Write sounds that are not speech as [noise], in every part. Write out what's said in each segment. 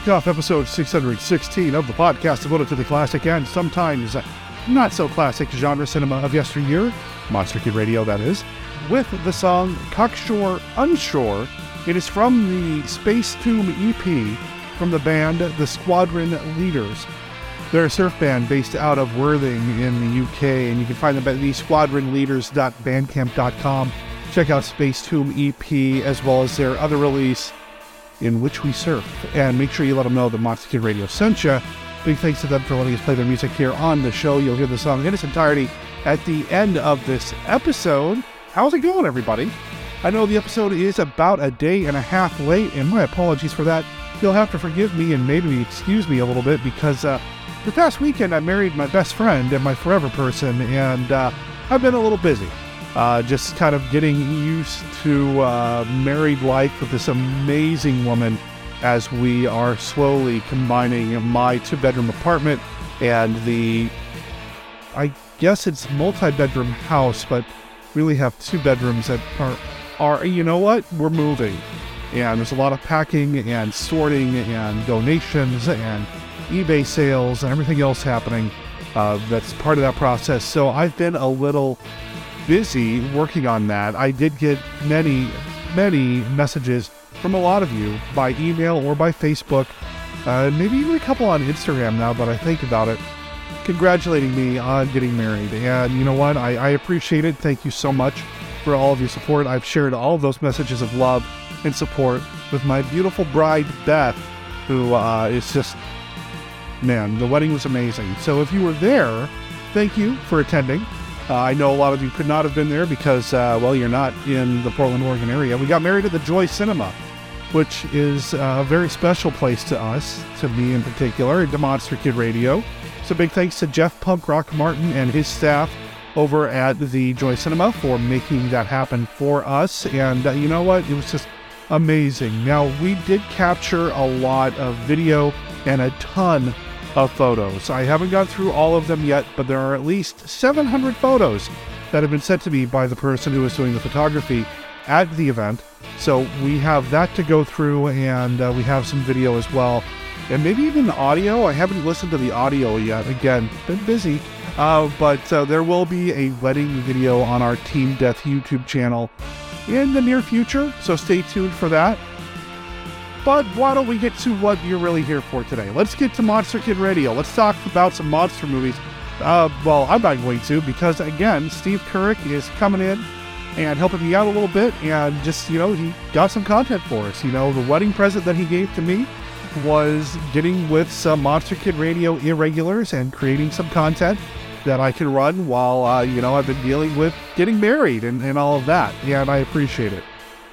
kick off episode 616 of the podcast devoted to the classic and sometimes not so classic genre cinema of yesteryear, Monster Kid Radio, that is, with the song Cockshore Unshore. It is from the Space Tomb EP from the band The Squadron Leaders. They're a surf band based out of Worthing in the UK, and you can find them at thesquadronleaders.bandcamp.com. Check out Space Tomb EP as well as their other release, In Which We Surf. And make sure you let them know that Monster Kid Radio sent you. Big thanks to them for letting us play their music here on the show. You'll hear the song in its entirety at the end of this episode. How's it going, everybody? I know the episode is about a day and a half late, and my apologies for that. You'll have to forgive me and maybe excuse me a little bit because uh, the past weekend I married my best friend and my forever person, and uh, I've been a little busy. Uh, just kind of getting used to uh, married life with this amazing woman as we are slowly combining my two bedroom apartment and the, I guess it's multi bedroom house, but really have two bedrooms that are, are, you know what? We're moving. And there's a lot of packing and sorting and donations and eBay sales and everything else happening uh, that's part of that process. So I've been a little busy working on that. I did get many, many messages from a lot of you by email or by Facebook, uh, maybe even a couple on Instagram now that I think about it, congratulating me on getting married. And you know what? I, I appreciate it. Thank you so much for all of your support. I've shared all of those messages of love and support with my beautiful bride, Beth, who uh, is just, man, the wedding was amazing. So if you were there, thank you for attending. Uh, I know a lot of you could not have been there because, uh, well, you're not in the Portland, Oregon area. We got married at the Joy Cinema, which is a very special place to us, to me in particular, and to Monster Kid Radio. So big thanks to Jeff Punk Rock Martin and his staff over at the Joy Cinema for making that happen for us. And uh, you know what? It was just amazing. Now, we did capture a lot of video and a ton of photos. I haven't gone through all of them yet, but there are at least 700 photos that have been sent to me by the person who was doing the photography at the event. So we have that to go through, and uh, we have some video as well, and maybe even audio. I haven't listened to the audio yet. Again, been busy. Uh, but uh, there will be a wedding video on our Team Deth YouTube channel in the near future, so stay tuned for that. But why don't we get to what you're really here for today? Let's get to Monster Kid Radio. Let's talk about some monster movies. Uh, well, I'm not going to because, again, Steve Turek is coming in and helping me out a little bit and just, you know, he got some content for us. You know, the wedding present that he gave to me was getting with some Monster Kid Radio irregulars and creating some content that I can run while, uh, you know, I've been dealing with getting married and, and all of that. Yeah, and I appreciate it.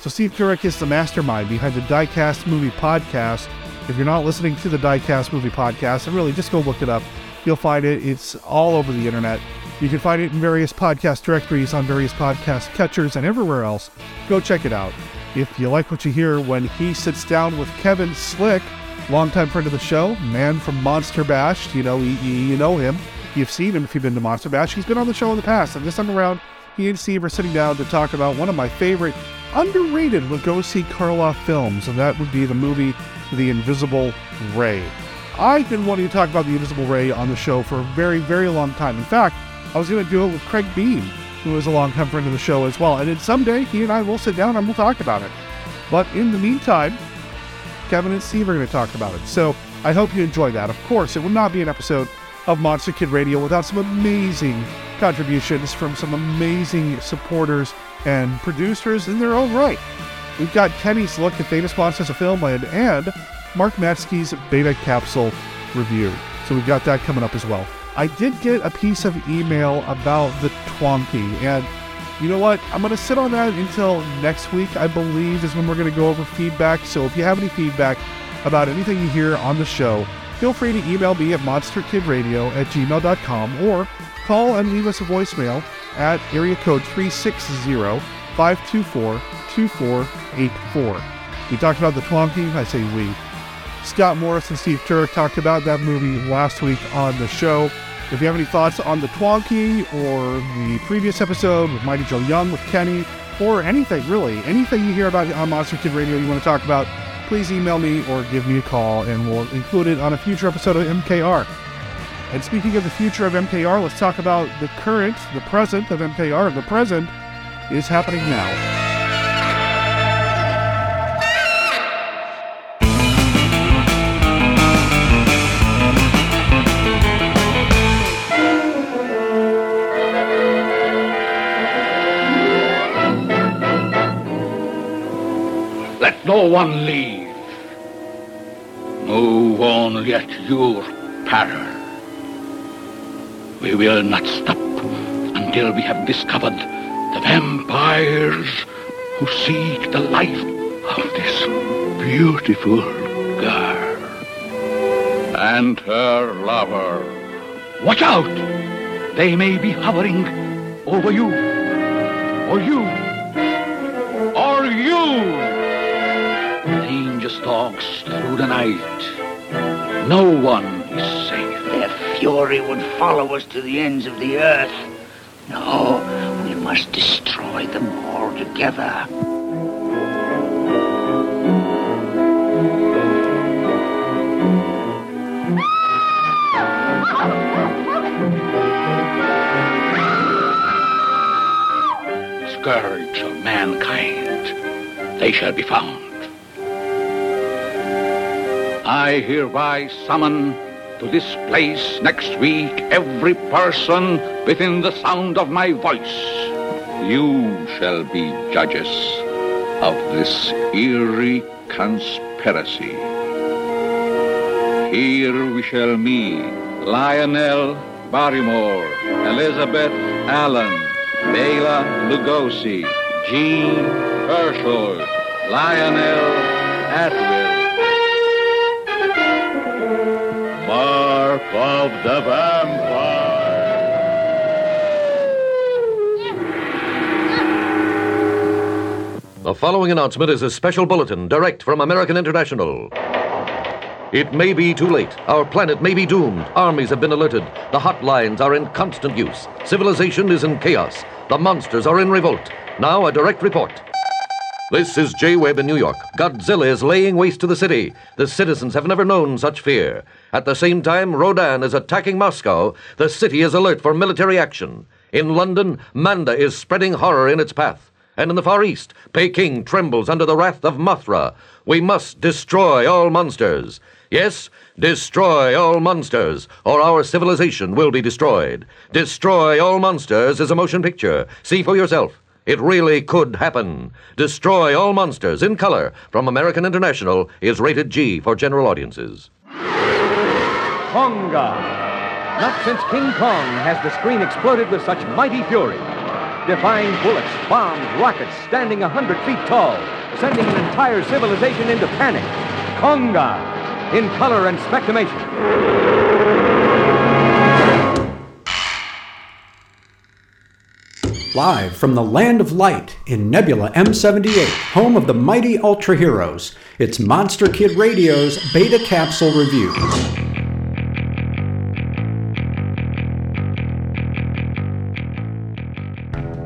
So Steve Turek is the mastermind behind the Diecast Movie Podcast. If you're not listening to the Diecast Movie Podcast, and really just go look it up. You'll find it. It's all over the internet. You can find it in various podcast directories, on various podcast catchers, and everywhere else. Go check it out. If you like what you hear when he sits down with Kevin Slick, longtime friend of the show, man from Monster Bash, you know, you, you know him. You've seen him if you've been to Monster Bash. He's been on the show in the past, and this time around, he and Steve are sitting down to talk about one of my favorite underrated Lugosi Karloff films, and that would be the movie The Invisible Ray. I've been wanting to talk about The Invisible Ray on the show for a very, very long time. In fact, I was going to do it with Craig Beam, who is a long-time friend of the show as well. And then someday, he and I will sit down and we'll talk about it. But in the meantime, Kevin and Steve are going to talk about it. So I hope you enjoy that. Of course, it will not be an episode of Monster Kid Radio without some amazing contributions from some amazing supporters and producers in their own right. We've got Kenny's look at famous monsters of filmland and Mark Matzke's beta capsule review. So we've got that coming up as well. I did get a piece of email about the Twonky, and you know what? I'm going to sit on that until next week, I believe, is when we're going to go over feedback. So if you have any feedback about anything you hear on the show, feel free to email me at monsterkidradio at gmail.com or call and leave us a voicemail at area code 360-524-2484. We talked about the Twonky, I say we. Scott Morris and Steve Turek talked about that movie last week on the show. If you have any thoughts on the Twonky or the previous episode with Mighty Joe Young with Kenny, or anything really, anything you hear about on Monster Kid Radio you want to talk about, please email me or give me a call and we'll include it on a future episode of MKR. And speaking of the future of MKR, let's talk about the current, the present of MKR. The present is happening now. Let no one leave. No one yet your peril. We will not stop until we have discovered the vampires who seek the life of this beautiful girl. And her lover. Watch out! They may be hovering over you. Or you. Or you! The Danger stalks through the night. No one is safe. Fury would follow us to the ends of the earth. No, we must destroy them altogether. Scourge of mankind, they shall be found. I hereby summon to this place next week every person within the sound of my voice. You shall be judges of this eerie conspiracy. Here we shall meet Lionel Barrymore, Elizabeth Allan, Bela Lugosi, Jean Hersholt, Lionel Atwill, Of the Vampire. The following announcement is a special bulletin direct from American International. It may be too late. Our planet may be doomed. Armies have been alerted. The hotlines are in constant use. Civilization is in chaos. The monsters are in revolt. Now, a direct report. This is Jay Webb in New York. Godzilla is laying waste to the city. The citizens have never known such fear. At the same time, Rodan is attacking Moscow. The city is alert for military action. In London, Manda is spreading horror in its path. And in the Far East, Peking trembles under the wrath of Mothra. We must destroy all monsters. Yes, destroy all monsters, or our civilization will be destroyed. Destroy all monsters is a motion picture. See for yourself. It really could happen. Destroy All Monsters in color from American International is rated G for general audiences. Konga. Not since King Kong has the screen exploded with such mighty fury. Defying bullets, bombs, rockets, standing a hundred feet tall, sending an entire civilization into panic. Konga. In color and spectramation. Live from the land of light in Nebula M78, home of the mighty Ultra Heroes, it's Monster Kid Radio's Beta Capsule Review.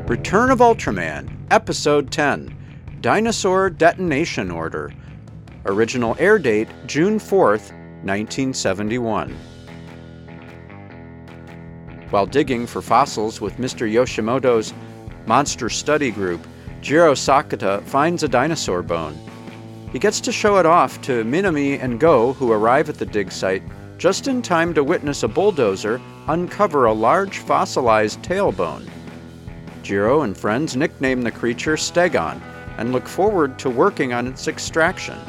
Return of Ultraman, Episode 10 Dinosaur Detonation Order. Original air date June 4th, 1971. While digging for fossils with Mr. Yoshimoto's Monster Study Group, Jiro Sakata finds a dinosaur bone. He gets to show it off to Minami and Go, who arrive at the dig site just in time to witness a bulldozer uncover a large fossilized tailbone. Jiro and friends nickname the creature Stegon and look forward to working on its extraction.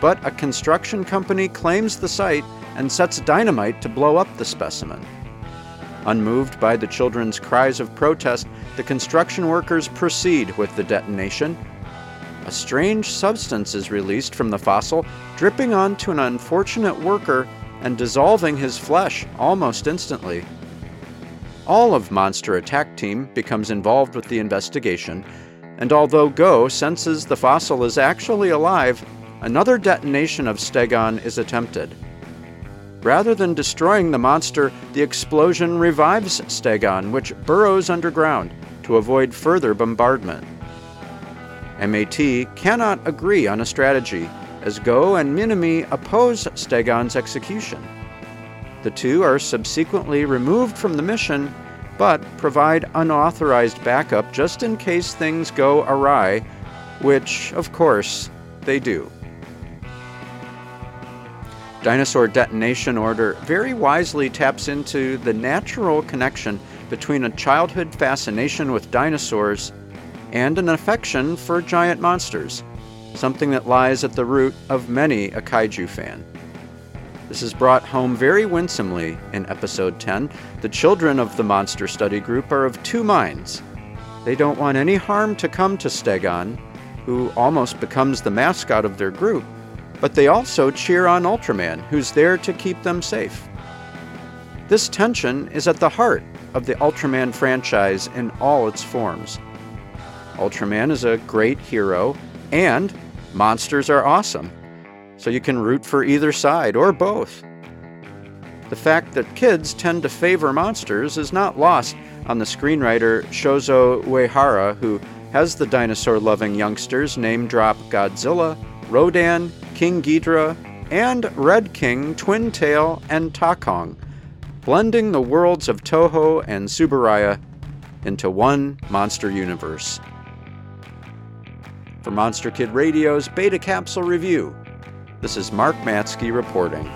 But a construction company claims the site and sets dynamite to blow up the specimen. Unmoved by the children's cries of protest, the construction workers proceed with the detonation. A strange substance is released from the fossil, dripping onto an unfortunate worker and dissolving his flesh almost instantly. All of Monster Attack Team becomes involved with the investigation, and although Go senses the fossil is actually alive, another detonation of Stegon is attempted. Rather than destroying the monster, the explosion revives Stegon, which burrows underground to avoid further bombardment. MAT cannot agree on a strategy, as Go and Minami oppose Stegon's execution. The two are subsequently removed from the mission, but provide unauthorized backup just in case things go awry, which, of course, they do. Dinosaur Detonation Order very wisely taps into the natural connection between a childhood fascination with dinosaurs and an affection for giant monsters, something that lies at the root of many a kaiju fan. This is brought home very winsomely in episode 10. The children of the monster study group are of two minds. They don't want any harm to come to Stegon, who almost becomes the mascot of their group, but they also cheer on Ultraman, who's there to keep them safe. This tension is at the heart of the Ultraman franchise in all its forms. Ultraman is a great hero, and monsters are awesome, so you can root for either side or both. The fact that kids tend to favor monsters is not lost on the screenwriter Shozo Uehara, who has the dinosaur loving youngsters name drop Godzilla, Rodan, King Ghidorah, and Red King, Twin Tail, and Takong, blending the worlds of Toho and Tsuburaya into one monster universe. For Monster Kid Radio's Beta Capsule Review, this is Mark Matzke reporting.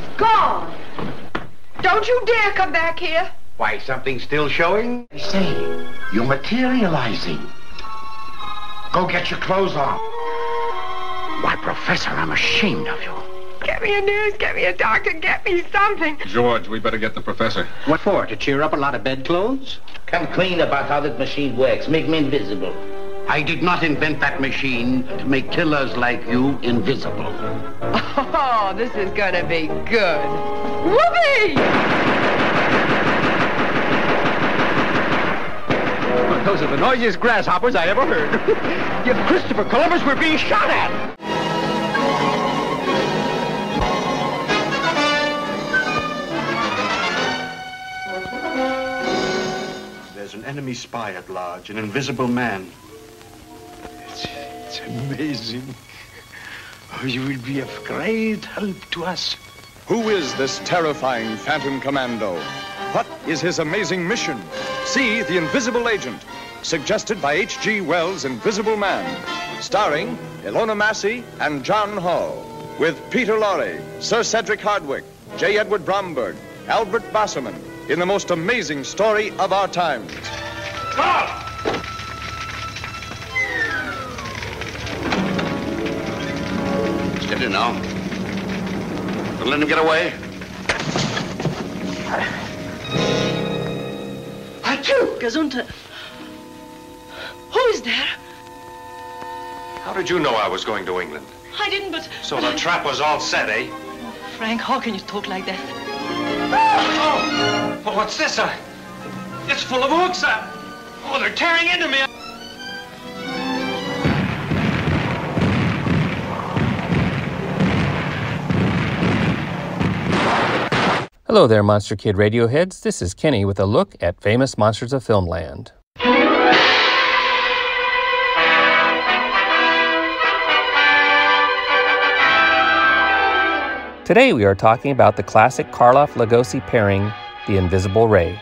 She's gone. Don't you dare come back here. Why, something's still showing? I say, you're materializing. Go get your clothes on. Why, Professor, I'm ashamed of you. Get me a nurse, get me a doctor, get me something. George, we better get the professor. What for? To cheer up a lot of bedclothes? Come clean about how that machine works. Make me invisible. I did not invent that machine to make killers like you invisible. [laughs] Oh, this is gonna be good. Whoopee! Those are the noisiest grasshoppers I ever heard. [laughs] If Christopher Columbus were being shot at! There's an enemy spy at large, an invisible man. It's, it's amazing. You will be of great help to us. Who is this terrifying Phantom Commando? What is his amazing mission? See The Invisible Agent, suggested by H.G. Wells' Invisible Man, starring Ilona Massey and John Hall, with Peter Lorre, Sir Cedric Hardwicke, J. Edward Bromberg, Albert Bassermann, in the most amazing story of our times. Steady now. Don't let him get away. Achoo! Gesundheit. Who is there? How did you know I was going to England? I didn't, but... So the trap was all set, eh? Frank, how can you talk like that? Oh, well, what's this? Uh, it's full of hooks. Uh, oh, they're tearing into me. Hello there, Monster Kid Radioheads. This is Kenny with a look at famous monsters of filmland. Today we are talking about the classic Karloff Lugosi pairing, The Invisible Ray.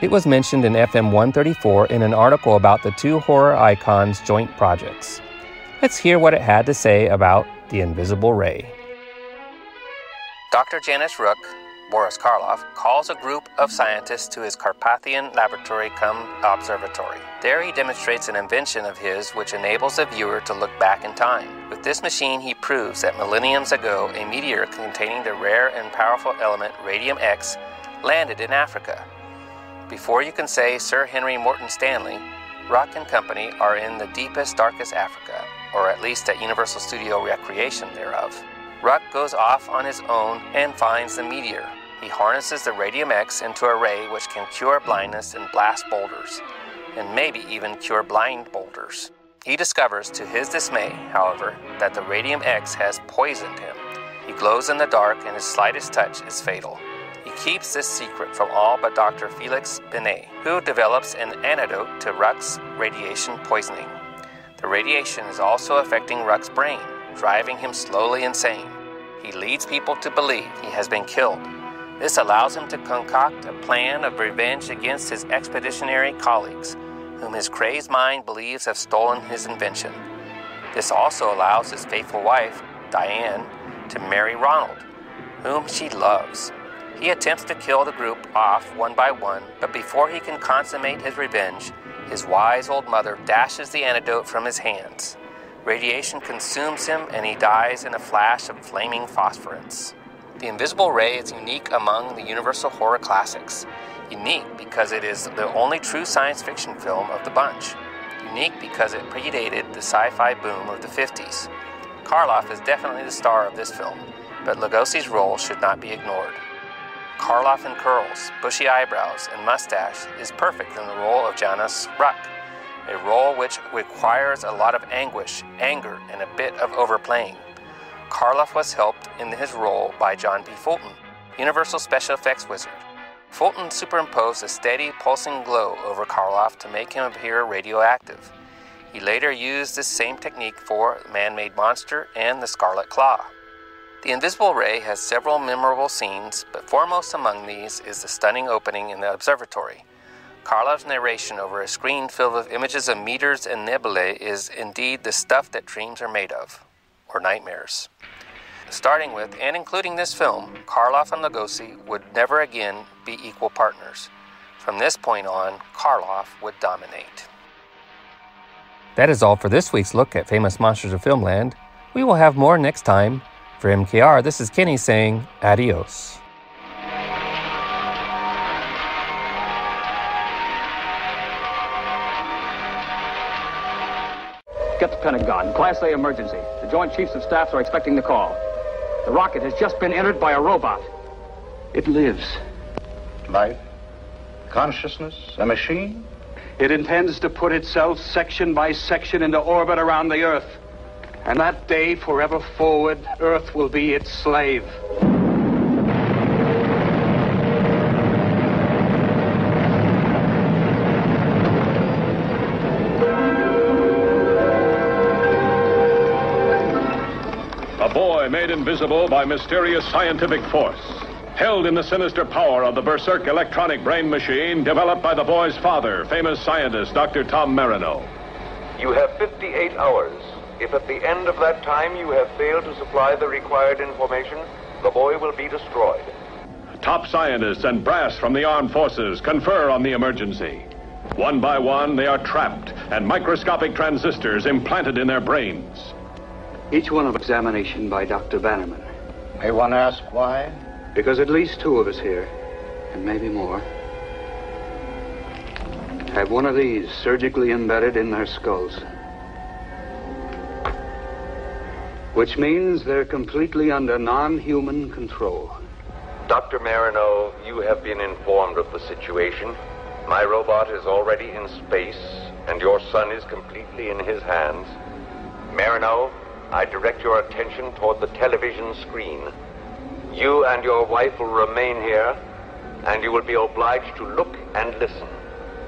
It was mentioned in FM 134 in an article about the two horror icons' joint projects. Let's hear what it had to say about The Invisible Ray. Dr. Janos Rukh, Boris Karloff, calls a group of scientists to his Carpathian laboratory come observatory. There he demonstrates an invention of his which enables the viewer to look back in time. With this machine, he proves that millenniums ago, a meteor containing the rare and powerful element radium X landed in Africa. Before you can say Sir Henry Morton Stanley, Rukh and Company are in the deepest, darkest Africa, or at least at Universal Studio Recreation thereof. Rukh goes off on his own and finds the meteor. He harnesses the Radium X into a ray which can cure blindness and blast boulders, and maybe even cure blind boulders. He discovers, to his dismay, however, that the Radium X has poisoned him. He glows in the dark, and his slightest touch is fatal. He keeps this secret from all but Dr. Felix Benet, who develops an antidote to Rukh's radiation poisoning. The radiation is also affecting Rukh's brain, driving him slowly insane. He leads people to believe he has been killed. This allows him to concoct a plan of revenge against his expeditionary colleagues, whom his crazed mind believes have stolen his invention. This also allows his faithful wife, Diane, to marry Ronald, whom she loves. He attempts to kill the group off one by one, but before he can consummate his revenge, his wise old mother dashes the antidote from his hands. Radiation consumes him, and he dies in a flash of flaming phosphorence. The Invisible Ray is unique among the Universal horror classics. Unique because it is the only true science fiction film of the bunch. Unique because it predated the sci fi boom of the 50s. Karloff is definitely the star of this film, but Lugosi's role should not be ignored. Karloff in curls, bushy eyebrows, and mustache is perfect in the role of Janos Rukh, a role which requires a lot of anguish, anger, and a bit of overplaying. Karloff was helped in his role by John P. Fulton, Universal Special Effects wizard. Fulton superimposed a steady, pulsing glow over Karloff to make him appear radioactive. He later used this same technique for Man Made Monster and the Scarlet Claw. The Invisible Ray has several memorable scenes, but foremost among these is the stunning opening in the observatory. Karloff's narration over a screen filled with images of meteors and nebulae is indeed the stuff that dreams are made of, or nightmares. Starting with and including this film, Karloff and Lugosi would never again be equal partners. From this point on, Karloff would dominate. That is all for this week's look at famous monsters of filmland. We will have more next time. For MKR, this is Kenny saying adios. Get the Pentagon. Class A emergency. The Joint Chiefs of Staffs are expecting the call. The rocket has just been entered by a robot. It lives. Life? Consciousness? A machine? It intends to put itself section by section into orbit around the Earth. And that day, forever forward, Earth will be its slave. Invisible by mysterious scientific force. Held in the sinister power of the Berserk electronic brain machine developed by the boy's father, famous scientist Dr. Tom Marino. You have 58 hours. If at the end of that time you have failed to supply the required information, the boy will be destroyed. Top scientists and brass from the armed forces confer on the emergency. One by one, they are trapped and microscopic transistors implanted in their brains. Each one of examination by Dr. Bannerman. May one ask why? Because at least two of us here, and maybe more, have one of these surgically embedded in their skulls. Which means they're completely under non-human control. Dr. Marino, you have been informed of the situation. My robot is already in space, and your son is completely in his hands. Marino, I direct your attention toward the television screen. You and your wife will remain here, and you will be obliged to look and listen.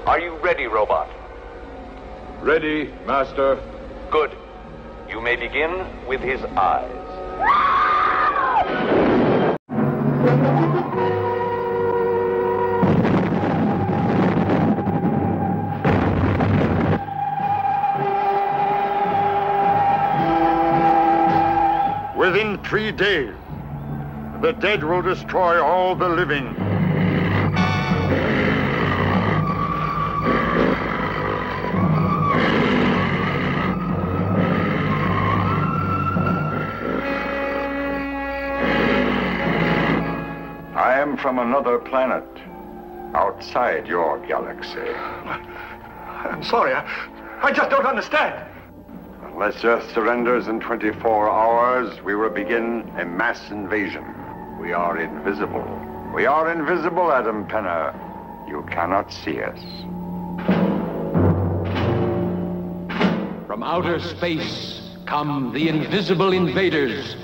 Are you ready, robot? Ready, Master. Good. You may begin with his eyes. [laughs] Within three days, The dead will destroy all the living. I am from another planet, outside your galaxy. I'm sorry. I, I just don't understand. Unless Earth surrenders in 24 hours, we will begin a mass invasion. We are invisible. We are invisible, Adam Penner. You cannot see us. From outer space come the invisible invaders.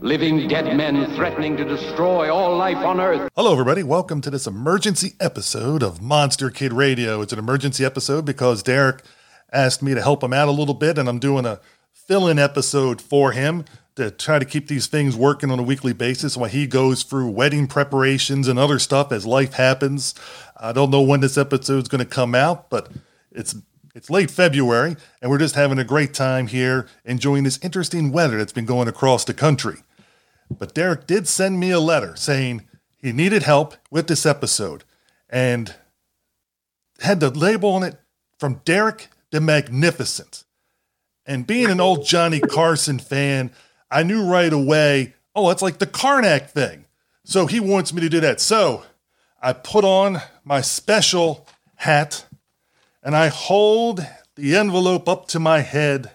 Living dead men threatening to destroy all life on Earth. Hello, everybody. Welcome to this emergency episode of Monster Kid Radio. It's an emergency episode because Derek asked me to help him out a little bit, and I'm doing a fill in episode for him to try to keep these things working on a weekly basis while he goes through wedding preparations and other stuff as life happens. I don't know when this episode is going to come out, but it's it's late February, and we're just having a great time here enjoying this interesting weather that's been going across the country. But Derek did send me a letter saying he needed help with this episode and had the label on it from Derek the Magnificent. And being an old Johnny Carson fan, I knew right away, oh, it's like the Carnac thing. So he wants me to do that. So I put on my special hat and I hold the envelope up to my head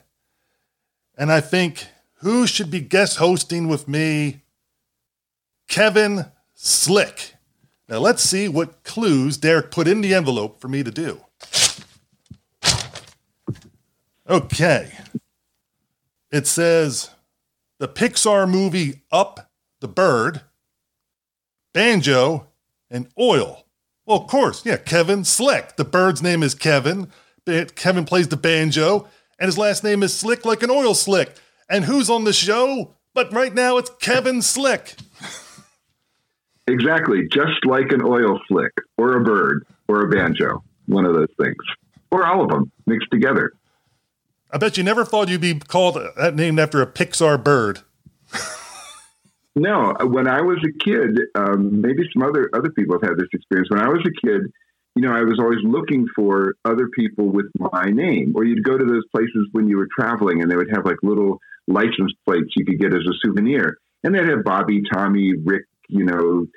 and I think, who should be guest hosting with me? Kevin Slick. Now let's see what clues Derek put in the envelope for me to do. Okay. It says the Pixar movie Up the Bird, Banjo, and Oil. Well, of course, yeah, Kevin Slick. The bird's name is Kevin. Kevin plays the banjo, and his last name is Slick like an oil slick. And who's on the show? But right now it's Kevin Slick. Exactly, just like an oil slick or a bird or a banjo, one of those things, or all of them mixed together. I bet you never thought you'd be called that named after a Pixar bird. no, when I was a kid, um, maybe some other other people have had this experience. When I was a kid, you know, I was always looking for other people with my name. Or you'd go to those places when you were traveling, and they would have like little license plates you could get as a souvenir, and they'd have Bobby, Tommy, Rick, you know,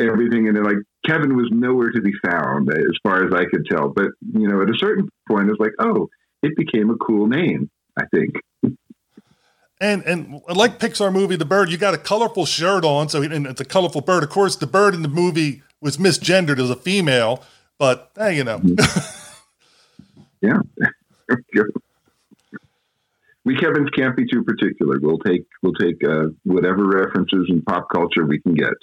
everything. And then like Kevin was nowhere to be found as far as I could tell. But, you know, at a certain point, it's like, oh, it became a cool name, I think. And and like Pixar movie, the bird, you got a colorful shirt on, so and it's a colorful bird. Of course, the bird in the movie was misgendered as a female, but hey, you know. [laughs] yeah. [laughs] we Kevins can't be too particular. We'll take we'll take uh, whatever references in pop culture we can get.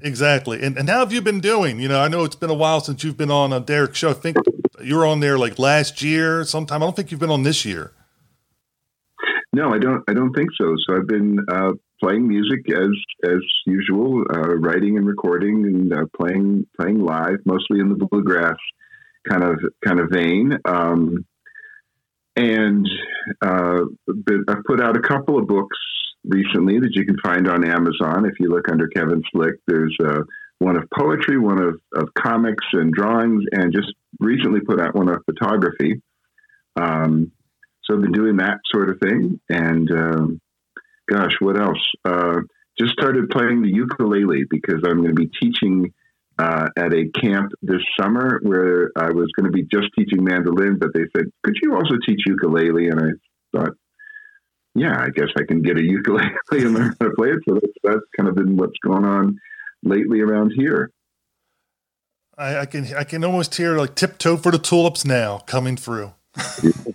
Exactly. And, and how have you been doing? You know, I know it's been a while since you've been on a Derek show. I think you were on there like last year sometime. I don't think you've been on this year. No, I don't. I don't think so. So I've been uh, playing music as as usual, uh, writing and recording, and uh, playing playing live, mostly in the bluegrass kind of kind of vein. Um, and uh, I've put out a couple of books recently that you can find on Amazon. If you look under Kevin Slick, there's uh, one of poetry, one of, of comics and drawings, and just recently put out one of photography. Um, so I've been doing that sort of thing. And um, gosh, what else? Uh, just started playing the ukulele because I'm going to be teaching uh, at a camp this summer where I was going to be just teaching mandolin, but they said, could you also teach ukulele? And I thought, yeah, I guess I can get a ukulele [laughs] and learn how to play it. So that's, that's kind of been what's going on lately around here. I, I can I can almost hear like tiptoe for the tulips now coming through. [laughs]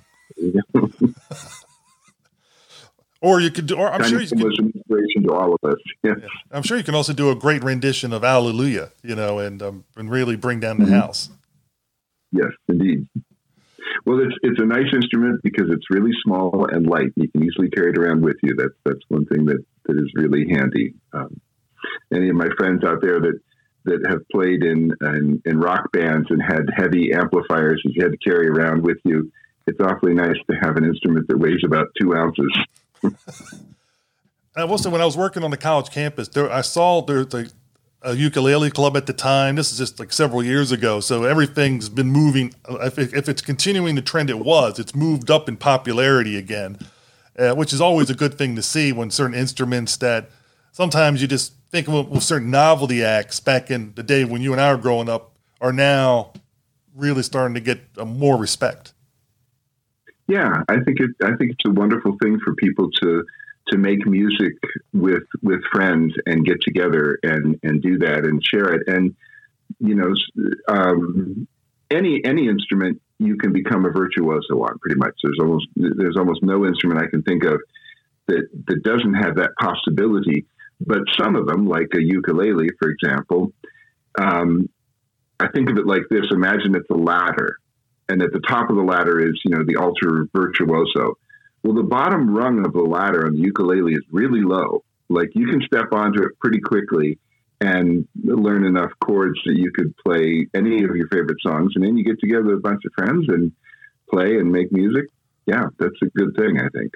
or you could do, or I'm sure you can, inspiration to all of us. [laughs] Yeah. yeah. I'm sure you can also do a great rendition of Alleluia, you know, and um, and really bring down the mm-hmm. house. Yes, indeed. Well, it's it's a nice instrument because it's really small and light. You can easily carry it around with you. That's that's one thing that, that is really handy. Um, any of my friends out there that that have played in, in, in rock bands and had heavy amplifiers that you had to carry around with you, it's awfully nice to have an instrument that weighs about two ounces. I also when I was working on the college campus, there I saw there's a, a ukulele club at the time. This is just like several years ago, so everything's been moving. If, if it's continuing the trend it was, it's moved up in popularity again, uh, which is always a good thing to see when certain instruments that sometimes you just think of with certain novelty acts back in the day when you and I were growing up are now really starting to get uh, more respect. Yeah, I think it. I think it's a wonderful thing for people to to make music with with friends and get together and and do that and share it. And you know, um, any any instrument you can become a virtuoso on. Pretty much, there's almost there's almost no instrument I can think of that that doesn't have that possibility. But some of them, like a ukulele, for example, um, I think of it like this: Imagine it's a ladder, and at the top of the ladder is you know the ultra virtuoso. Well, the bottom rung of the ladder on the ukulele is really low. Like you can step onto it pretty quickly and learn enough chords that you could play any of your favorite songs, and then you get together with a bunch of friends and play and make music. Yeah, that's a good thing, I think.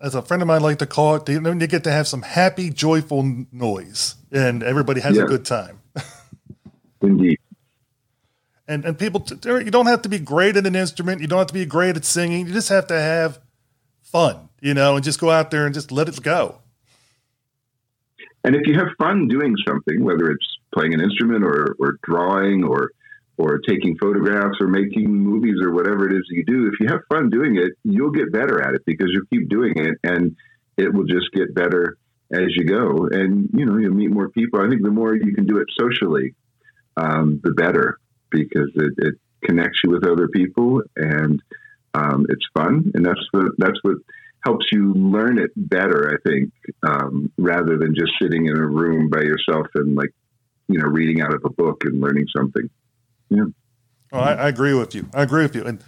As a friend of mine like to call it, you get to have some happy, joyful noise, and everybody has yeah. a good time. [laughs] Indeed. And and people, you don't have to be great at an instrument. You don't have to be great at singing. You just have to have fun, you know, and just go out there and just let it go. And if you have fun doing something, whether it's playing an instrument or, or drawing or or taking photographs or making movies or whatever it is you do, if you have fun doing it, you'll get better at it because you'll keep doing it and it will just get better as you go. And you know, you'll meet more people. I think the more you can do it socially, um, the better because it, it, connects you with other people and um, it's fun. And that's what that's what helps you learn it better. I think um, rather than just sitting in a room by yourself and like you know reading out of a book and learning something. Yeah. Oh, I, I agree with you. I agree with you. And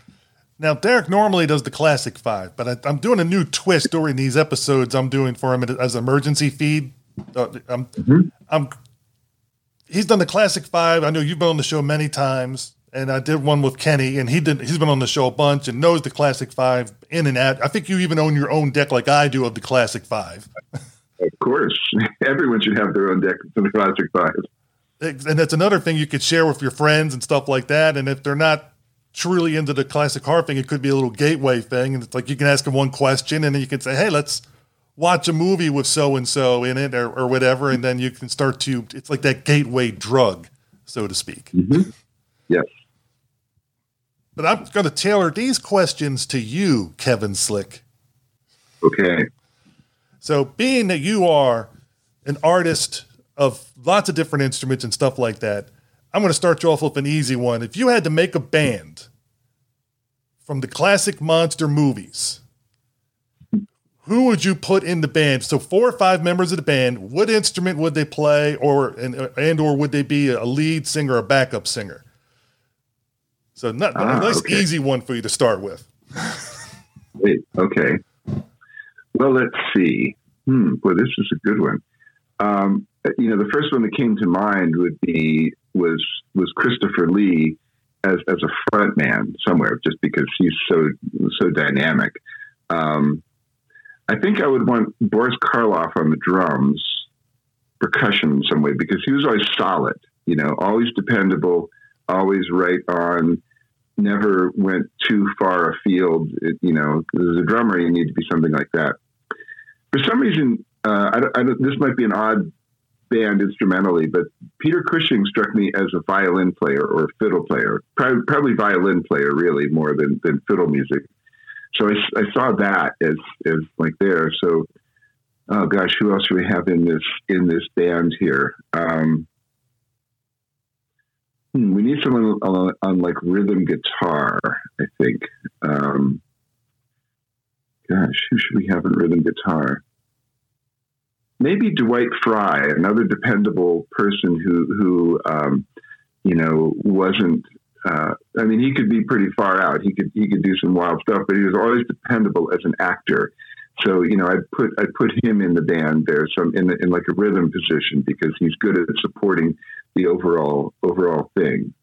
now Derek normally does the classic five, but I, am doing a new twist during these episodes. I'm doing for him as emergency feed. Uh, I'm, mm-hmm. I'm he's done the classic five. I know you've been on the show many times, and I did one with Kenny, and he did. He's been on the show a bunch and knows the classic five in and out. I think you even own your own deck, like I do, of the classic five. Of course, [laughs] everyone should have their own deck of the classic five. And that's another thing you could share with your friends and stuff like that. And if they're not truly into the classic harp thing, it could be a little gateway thing. And it's like you can ask them one question, and then you can say, "Hey, let's." watch a movie with so and so in it or, or whatever, and then you can start to. It's like that gateway drug, so to speak. Mm-hmm. Yes. But I'm going to tailor these questions to you, Kevin Slick. Okay. So, being that you are an artist of lots of different instruments and stuff like that, I'm going to start you off with an easy one. If you had to make a band from the classic monster movies, who would you put in the band? So four or five members of the band. What instrument would they play, or and and or would they be a lead singer, or a backup singer? So not ah, a nice okay. easy one for you to start with. Wait, okay. Well, let's see. Hmm, boy, this is a good one. Um, you know, the first one that came to mind would be was was Christopher Lee as as a front man somewhere, just because he's so so dynamic. Um, I think I would want Boris Karloff on the drums, percussion in some way, because he was always solid, you know, always dependable, always right on, never went too far afield. It, you know, as a drummer, you need to be something like that. For some reason, uh, I I this might be an odd band instrumentally, but Peter Cushing struck me as a violin player or fiddle player, probably, probably violin player, really, more than, than fiddle music so I, I saw that as as like there. So, oh gosh, who else do we have in this in this band here? Um, hmm, we need someone on, on, like rhythm guitar. I think. Um, gosh, who should we have in rhythm guitar? Maybe Dwight Frye, another dependable person who who um, you know wasn't uh, I mean, he could be pretty far out. He could he could do some wild stuff, but he was always dependable as an actor. So you know, I put I put him in the band there, some in the, in like a rhythm position because he's good at supporting the overall overall thing.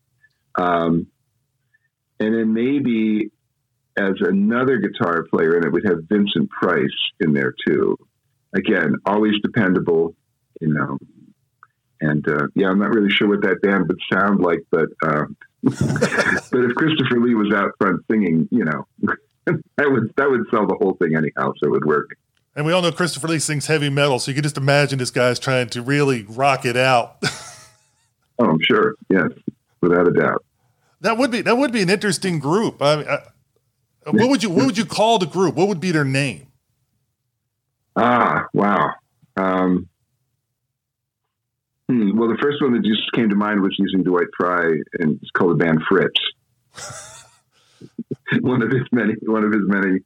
Um, and then maybe as another guitar player, and it would have Vincent Price in there too. Again, always dependable, you know. And uh, yeah, I'm not really sure what that band would sound like, but uh, [laughs] but if Christopher Lee was out front singing, you know, [laughs] that would that would sell the whole thing anyhow, so it would work. And we all know Christopher Lee sings heavy metal, so you can just imagine this guy's trying to really rock it out. [laughs] oh, I'm sure. Yes, without a doubt. That would be that would be an interesting group. I, I, what would you what would you call the group? What would be their name? Ah, wow. Um, hmm, well, the first one that just came to mind was using Dwight Frye, and it's called the band Fritz. [laughs] one of his many one of his many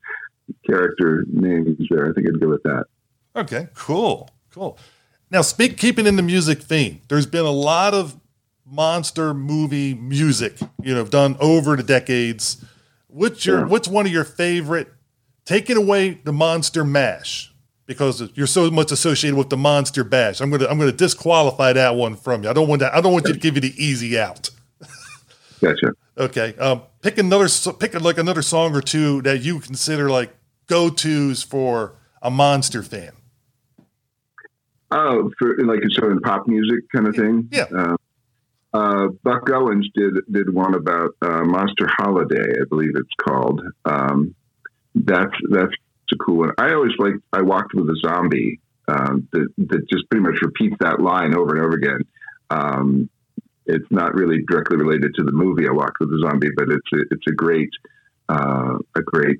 character names there. I think I'd go with that. Okay, cool, cool. Now, speak keeping in the music theme. There's been a lot of monster movie music, you know, done over the decades. What's your yeah. what's one of your favorite? Taking away the monster mash because you're so much associated with the monster bash. I'm gonna I'm gonna disqualify that one from you. I don't want that. I don't want you to give you the easy out. gotcha. [laughs] Okay. Um, pick another pick like another song or two that you consider like go tos for a monster fan. Oh, for like so in pop music kind of thing. Yeah. Uh, uh, Buck Owens did did one about uh, Monster Holiday, I believe it's called. Um, that's that's a cool one. I always like I walked with a zombie um, that that just pretty much repeats that line over and over again. Um, it's not really directly related to the movie I walked with a zombie, but it's a, it's a great uh, a great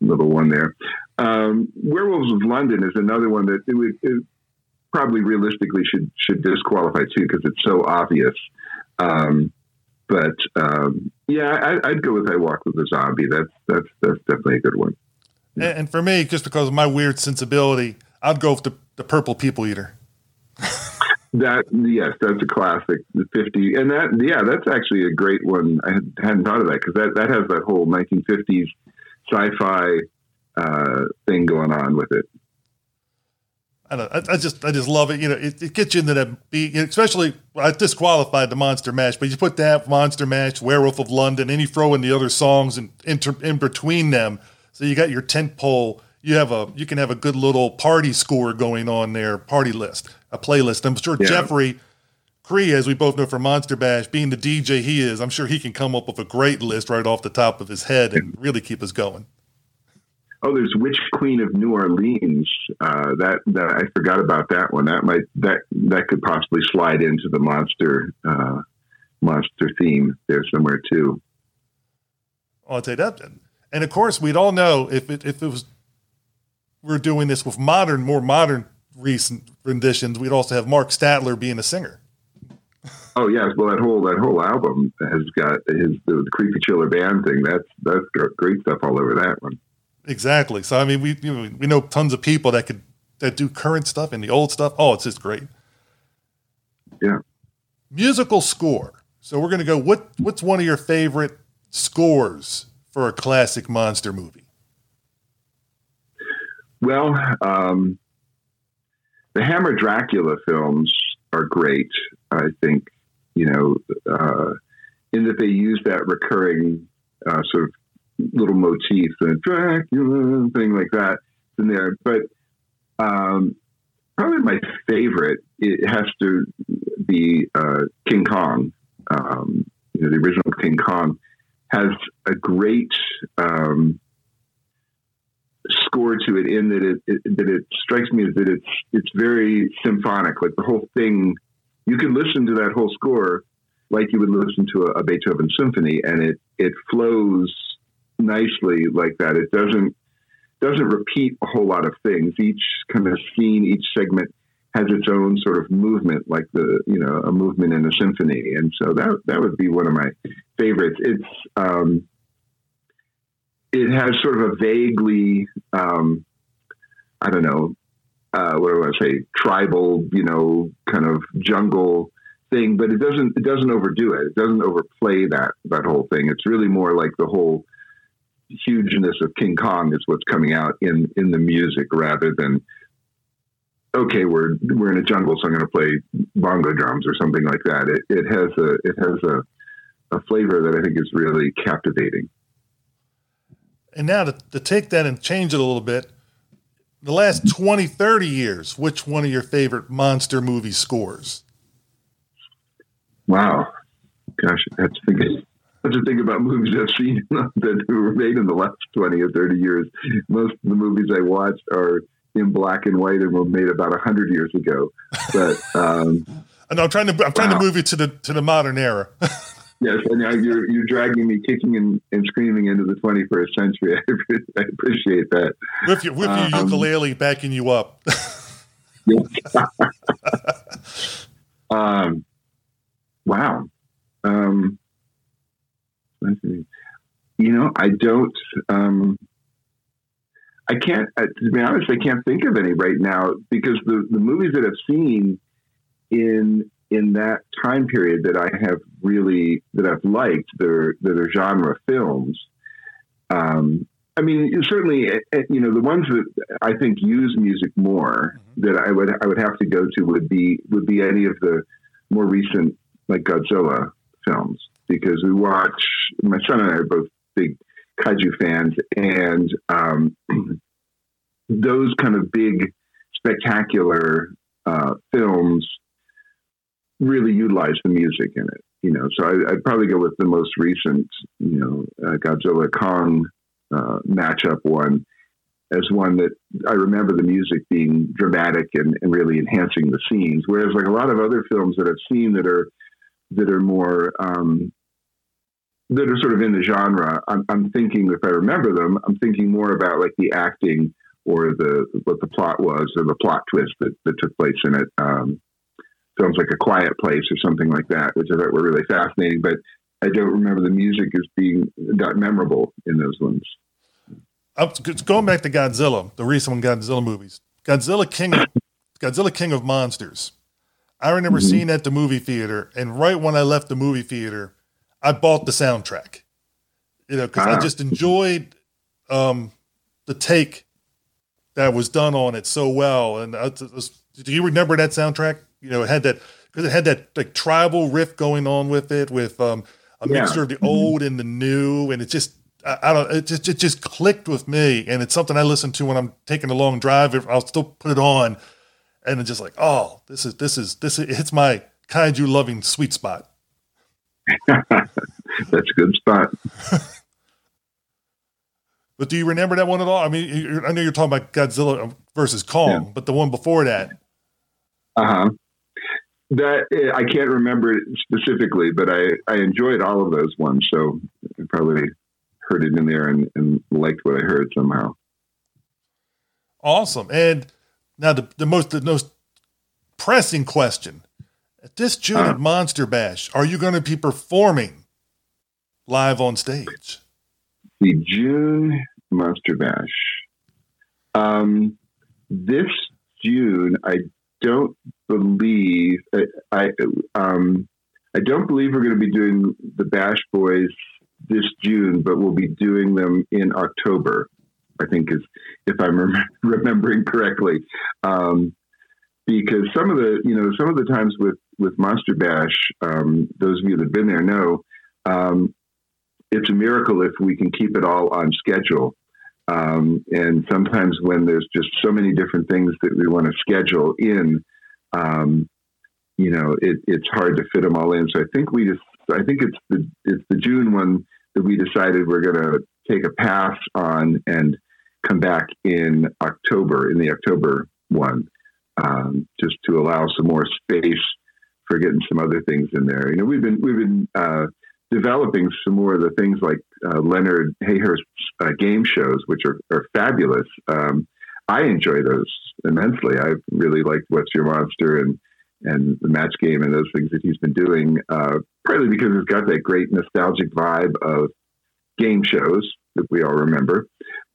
little one there. Um, Werewolves of London is another one that it would, it probably realistically should should disqualify too because it's so obvious. Um, but um, yeah, I, would go with I Walk with a Zombie. That's that's that's definitely a good one. And, and for me, just because of my weird sensibility, I'd go with the, the Purple People Eater. [laughs] that yes, that's a classic. The fifty, and that yeah, that's actually a great one. I hadn't thought of that because that that has that whole nineteen fifties sci-fi uh, thing going on with it. I don't. I, I, just I just love it. You know, it, it gets you into that beat. Especially, I disqualified the Monster Mash, but you put that Monster Mash, Werewolf of London, and you throw in the other songs and in, in between them. So you got your tent pole. You have a you can have a good little party score going on there, party list, a playlist. I'm sure yeah. Jeffrey Cree, as we both know from Monster Bash, being the DJ he is, I'm sure he can come up with a great list right off the top of his head and [laughs] really keep us going. Oh, there's Witch Queen of New Orleans. Uh, that that I forgot about that one. That might that that could possibly slide into the monster uh, monster theme there somewhere too. I'll say that. And of course, we'd all know if it if it was we're doing this with modern, more modern recent renditions, we'd also have Mark Statler being a singer. Oh yes, well that whole that whole album has got his the, the creepy chiller band thing. That's that's great stuff all over that one. Exactly. So I mean, we you know, we know tons of people that could that do current stuff and the old stuff. Oh, it's just great. Yeah. Musical score. So we're gonna go. What what's one of your favorite scores for a classic monster movie? Well, um, the Hammer Dracula films are great. I think you know uh, in that they use that recurring uh, sort of little motif, the Dracula thing like that in there. But um, probably my favorite it has to be uh, King Kong. Um, you know, the original King Kong has a great um, score to it in that it, it, that it strikes me as that it's it's very symphonic. Like the whole thing, you can listen to that whole score like you would listen to a, a Beethoven symphony, and it it flows nicely like that. It doesn't doesn't repeat a whole lot of things. Each kind of scene, each segment has its own sort of movement, like the you know a movement in a symphony. And so that that would be one of my favorites. It's um, it has sort of a vaguely um, I don't know uh, what do I want to say tribal you know kind of jungle thing, but it doesn't it doesn't overdo it. It doesn't overplay that that whole thing. It's really more like the whole hugeness of King Kong is what's coming out in in the music rather than okay we're we're in a jungle so I'm going to play bongo drums or something like that. It, it has a it has a, a flavor that I think is really captivating. And now to, to take that and change it a little bit, the last 20, 30 years, which one of your favorite monster movie scores? Wow. Gosh, that's thinking. That's to think about movies I've seen [laughs] that were made in the last 20 or 30 years. Most of the movies I watched are in black and white and were made about 100 years ago. But um, [laughs] no, I'm trying to I'm trying wow. to move you to the to the modern era. [laughs] yes, and you're you're dragging me kicking and, and screaming into the 21st century. [laughs] I, appreciate that. With your with your um, ukulele backing you up. um, wow. Um, you know, I don't. Um, I can't. Uh, to be honest, I can't think of any right now because the the movies that I've seen in in that time period that I have really that I've liked that are that are genre films. Um, I mean, certainly, eh, eh, you know, the ones that I think use music more mm-hmm. that I would I would have to go to would be would be any of the more recent like Godzilla films because we watch. My son and I are both big kaiju fans, and um, [clears throat] those kind of big, spectacular uh, films really utilize the music in it. You know, so I, would probably go with the most recent, you know, uh, Godzilla Kong uh, matchup one as one that I remember the music being dramatic and, and really enhancing the scenes. Whereas like a lot of other films that I've seen that are that are more um, that are sort of in the genre, I'm, I'm, thinking if I remember them, I'm thinking more about like the acting or the what the plot was or the plot twist that, that took place in it. Um, films like A Quiet Place or something like that, which I thought were really fascinating. But I don't remember the music as being that memorable in those ones. going back to Godzilla, the recent Godzilla movies, Godzilla King, of, Godzilla King of Monsters. I remember mm-hmm. seeing at the movie theater, and right when I left the movie theater, I bought the soundtrack. You know, because ah. I just enjoyed um, the take that was done on it so well. And I, was, do you remember that soundtrack? You know, it had that because it had that like tribal riff going on with it, with um, a yeah. mixture of the mm-hmm. old and the new, and it just I, I, don't it just it just clicked with me, and it's something I listen to when I'm taking a long drive. I'll still put it on, and it's just like, oh, this is this is this is, it hits my kaiju loving sweet spot. [laughs] That's a good spot. [laughs] but do you remember that one at all? I mean, I know you're talking about Godzilla versus Kong, yeah. but the one before that. Uh huh. That eh, I can't remember specifically, but I I enjoyed all of those ones, so I probably heard it in there and, and liked what I heard somehow. Awesome. And now the, the most the most pressing question at this June uh, at Monster Bash, are you going to be performing live on stage? The June Monster Bash. Um, this June, I don't believe I, I um, I don't believe we're going to be doing the Bash Boys this June, but we'll be doing them in October. I think is if I'm rem- remembering correctly. Um, because some of the you know some of the times with with Monster Bash, um, those of you that've been there know um, it's a miracle if we can keep it all on schedule. Um, and sometimes when there's just so many different things that we want to schedule in, um, you know, it, it's hard to fit them all in. So I think we just, I think it's the it's the June one that we decided we're going to take a pass on and come back in October in the October one, um, just to allow some more space for getting some other things in there. You know, we've been we've been uh, developing some more of the things like uh, Leonard Hayhurst's uh, game shows, which are, are fabulous. Um, I enjoy those immensely. I really liked What's Your Monster and and the match game and those things that he's been doing, uh, partly because it's got that great nostalgic vibe of game shows that we all remember.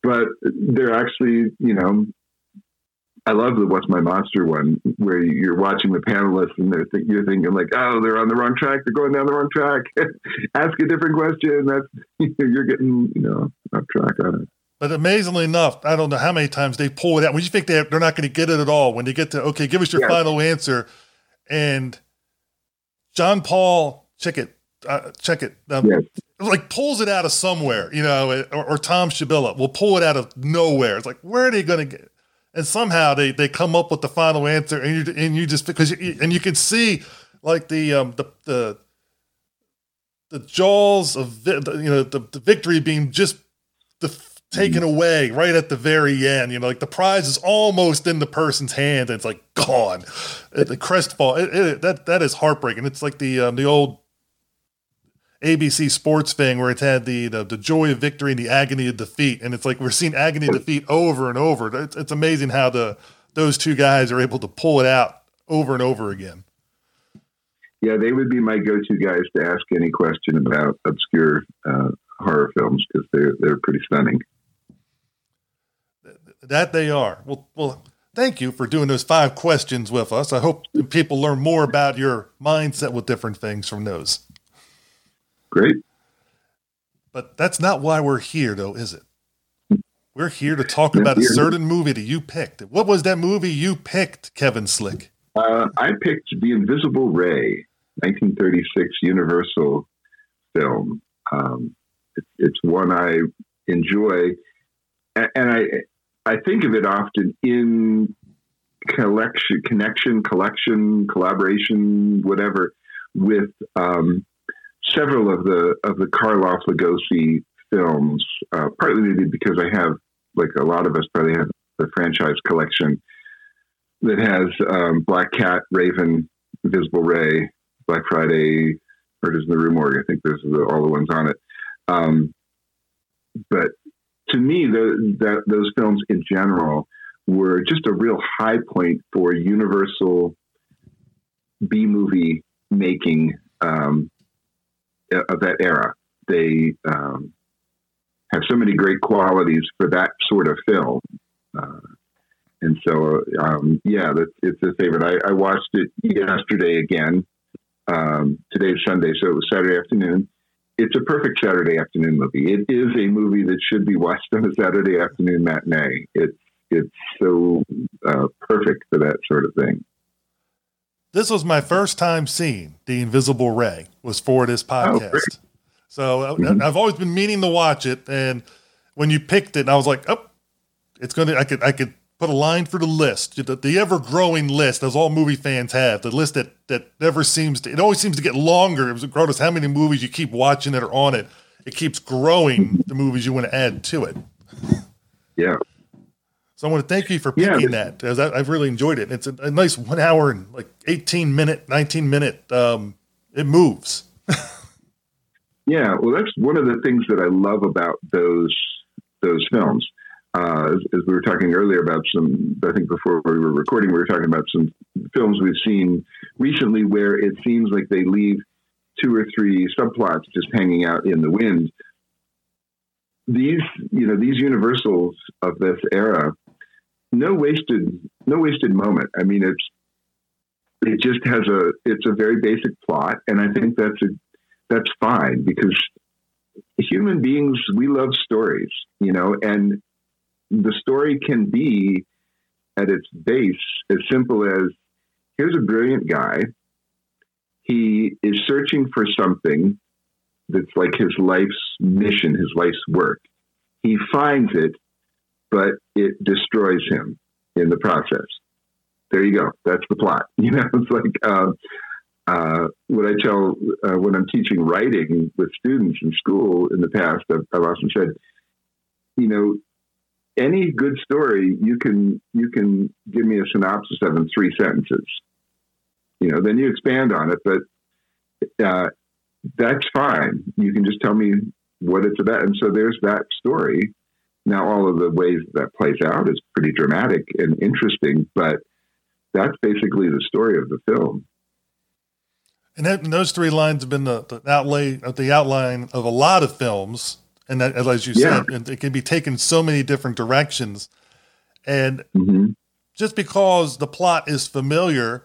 But they're actually, you know, I love the "What's My Monster" one, where you're watching the panelists and they're th- you're thinking like, "Oh, they're on the wrong track. They're going down the wrong track. [laughs] Ask a different question." That's [laughs] you're getting you know off track on it. But amazingly enough, I don't know how many times they pull it out when you think they they're not going to get it at all. When they get to okay, give us your yes. final answer, and John Paul check it, uh, check it, um, yes. like pulls it out of somewhere, you know, or, or Tom Schabilla will pull it out of nowhere. It's like where are they going to get? And somehow they they come up with the final answer, and you and you just because you, and you can see like the um the the the jaws of vi- the, you know the, the victory being just the taken away right at the very end. You know, like the prize is almost in the person's hand, and it's like gone. The crestfall. It, it, that that is heartbreaking. It's like the um, the old ABC Sports thing where it's had the, the the joy of victory and the agony of defeat, and it's like we're seeing agony of defeat over and over. It's, it's amazing how the those two guys are able to pull it out over and over again. Yeah, they would be my go-to guys to ask any question about obscure uh, horror films because they're they're pretty stunning. That they are. Well, well, thank you for doing those five questions with us. I hope people learn more about your mindset with different things from those. Great. But that's not why we're here, though, is it? We're here to talk about a certain movie that you picked. What was that movie you picked, Kevin Slick? Uh, I picked The Invisible Ray, 1936 Universal film. Um, it, it's one I enjoy, and, and I I think of it often in collection, connection, collection, collaboration, whatever, with um, several of the of the Karloff Lugosi films. Uh, partly maybe because I have, like a lot of us, probably have the franchise collection that has um, Black Cat, Raven, Invisible Ray, Black Friday, Murders in the Rue. I think those are the, all the ones on it. Um, but to me, the, that, those films in general were just a real high point for Universal B movie making um, of that era. They um, have so many great qualities for that sort of film. Uh, and so, um, yeah, that's, it's a favorite. I, I, watched it yesterday again. Um, today's Sunday, so it was Saturday afternoon. It's a perfect Saturday afternoon movie. It is a movie that should be watched on a Saturday afternoon matinee. It's it's so uh, perfect for that sort of thing. This was my first time seeing The Invisible Ray. Was for this podcast. Oh, so uh, mm-hmm. I've always been meaning to watch it, and when you picked it, I was like, "Oh, it's gonna." I could I could put a line for the list, the, the ever growing list, as all movie fans have, the list that, that never seems to, it always seems to get longer. Regardless how many movies you keep watching that are on it, it keeps growing the movies you want to add to it. Yeah. So I want to thank you for picking yeah, that, as I, have really enjoyed it. It's a, a, nice one hour and like 18 minute, 19 minute, um, it moves. [laughs] yeah. Well, that's one of the things that I love about those, those films uh, as, as, we were talking earlier about some, I think before we were recording, we were talking about some films we've seen recently where it seems like they leave two or three subplots just hanging out in the wind. These, you know, these universals of this era, no wasted, no wasted moment. I mean, it's, it just has a, it's a very basic plot. And I think that's a, that's fine because human beings, we love stories, you know, and the story can be at its base as simple as here's a brilliant guy. He is searching for something that's like his life's mission, his life's work. He finds it, but it destroys him in the process. There you go. That's the plot. [laughs] You know, it's like uh, uh, what I tell uh, when I'm teaching writing with students in school in the past. I've, I've often said, you know, any good story you can you can give me a synopsis of in three sentences you know then you expand on it but uh, that's fine you can just tell me what it's about and so there's that story now all of the ways that plays out is pretty dramatic and interesting but that's basically the story of the film and, that, and those three lines have been the, the outlay the outline of a lot of films and that, as you yeah. said, it can be taken so many different directions. And mm-hmm. just because the plot is familiar,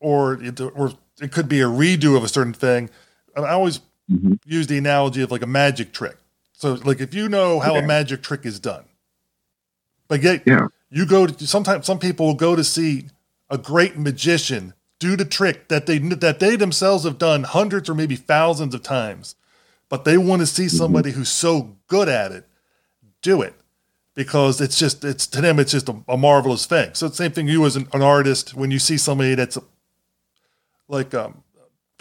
or it, or it could be a redo of a certain thing, I always mm-hmm. use the analogy of like a magic trick. So, like if you know how okay. a magic trick is done, but yet yeah. you go to sometimes some people will go to see a great magician do the trick that they that they themselves have done hundreds or maybe thousands of times but they want to see mm-hmm. somebody who's so good at it do it because it's just it's to them it's just a, a marvelous thing. So the same thing you as an, an, artist when you see somebody that's like um,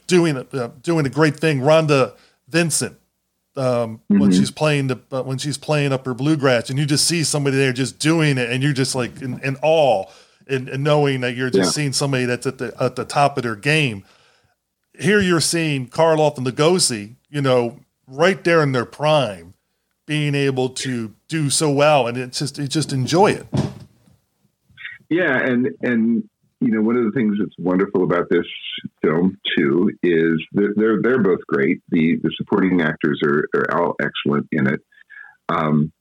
doing uh, doing a great thing, Rhonda Vincent. Um, mm-hmm. When she's playing the uh, when she's playing up her bluegrass, and you just see somebody there just doing it, and you're just like in, in awe, and, and, knowing that you're just yeah. seeing somebody that's at the at the top of their game. Here you're seeing Karloff and Lugosi, you know, right there in their prime, being able to do so well, and it's just you just enjoy it. Yeah, and and you know one of the things that's wonderful about this film too is they're they're, they're both great. The the supporting actors are, are all excellent in it. Um,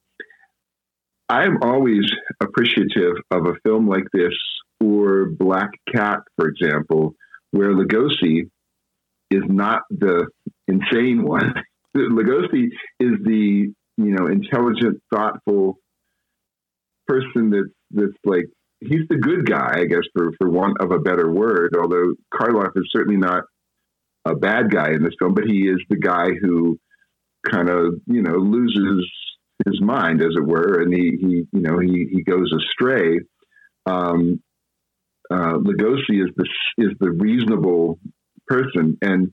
I'm always appreciative of a film like this or Black Cat, for example, where Lugosi is not the insane one. [laughs] Lugosi is the you know, intelligent, thoughtful person that's that's like he's the good guy, I guess, for for want of a better word. Although Karloff is certainly not a bad guy in this film, but he is the guy who kind of you know loses his mind, as it were, and he he you know he he goes astray. Um, uh, Lugosi is the is the reasonable person, and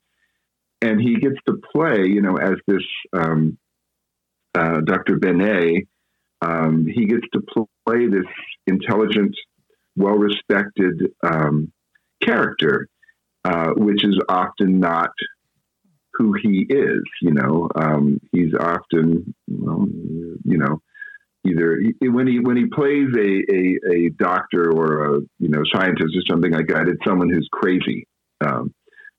and he gets to play, you know, as this um, uh, Dr. Benet, um, he gets to play this intelligent, well respected um, character, uh, which is often not who he is. You know, um, he's often, well, you know, either when he when he plays a, a, a, doctor or a you know scientist or something like that, it's someone who's crazy. Um,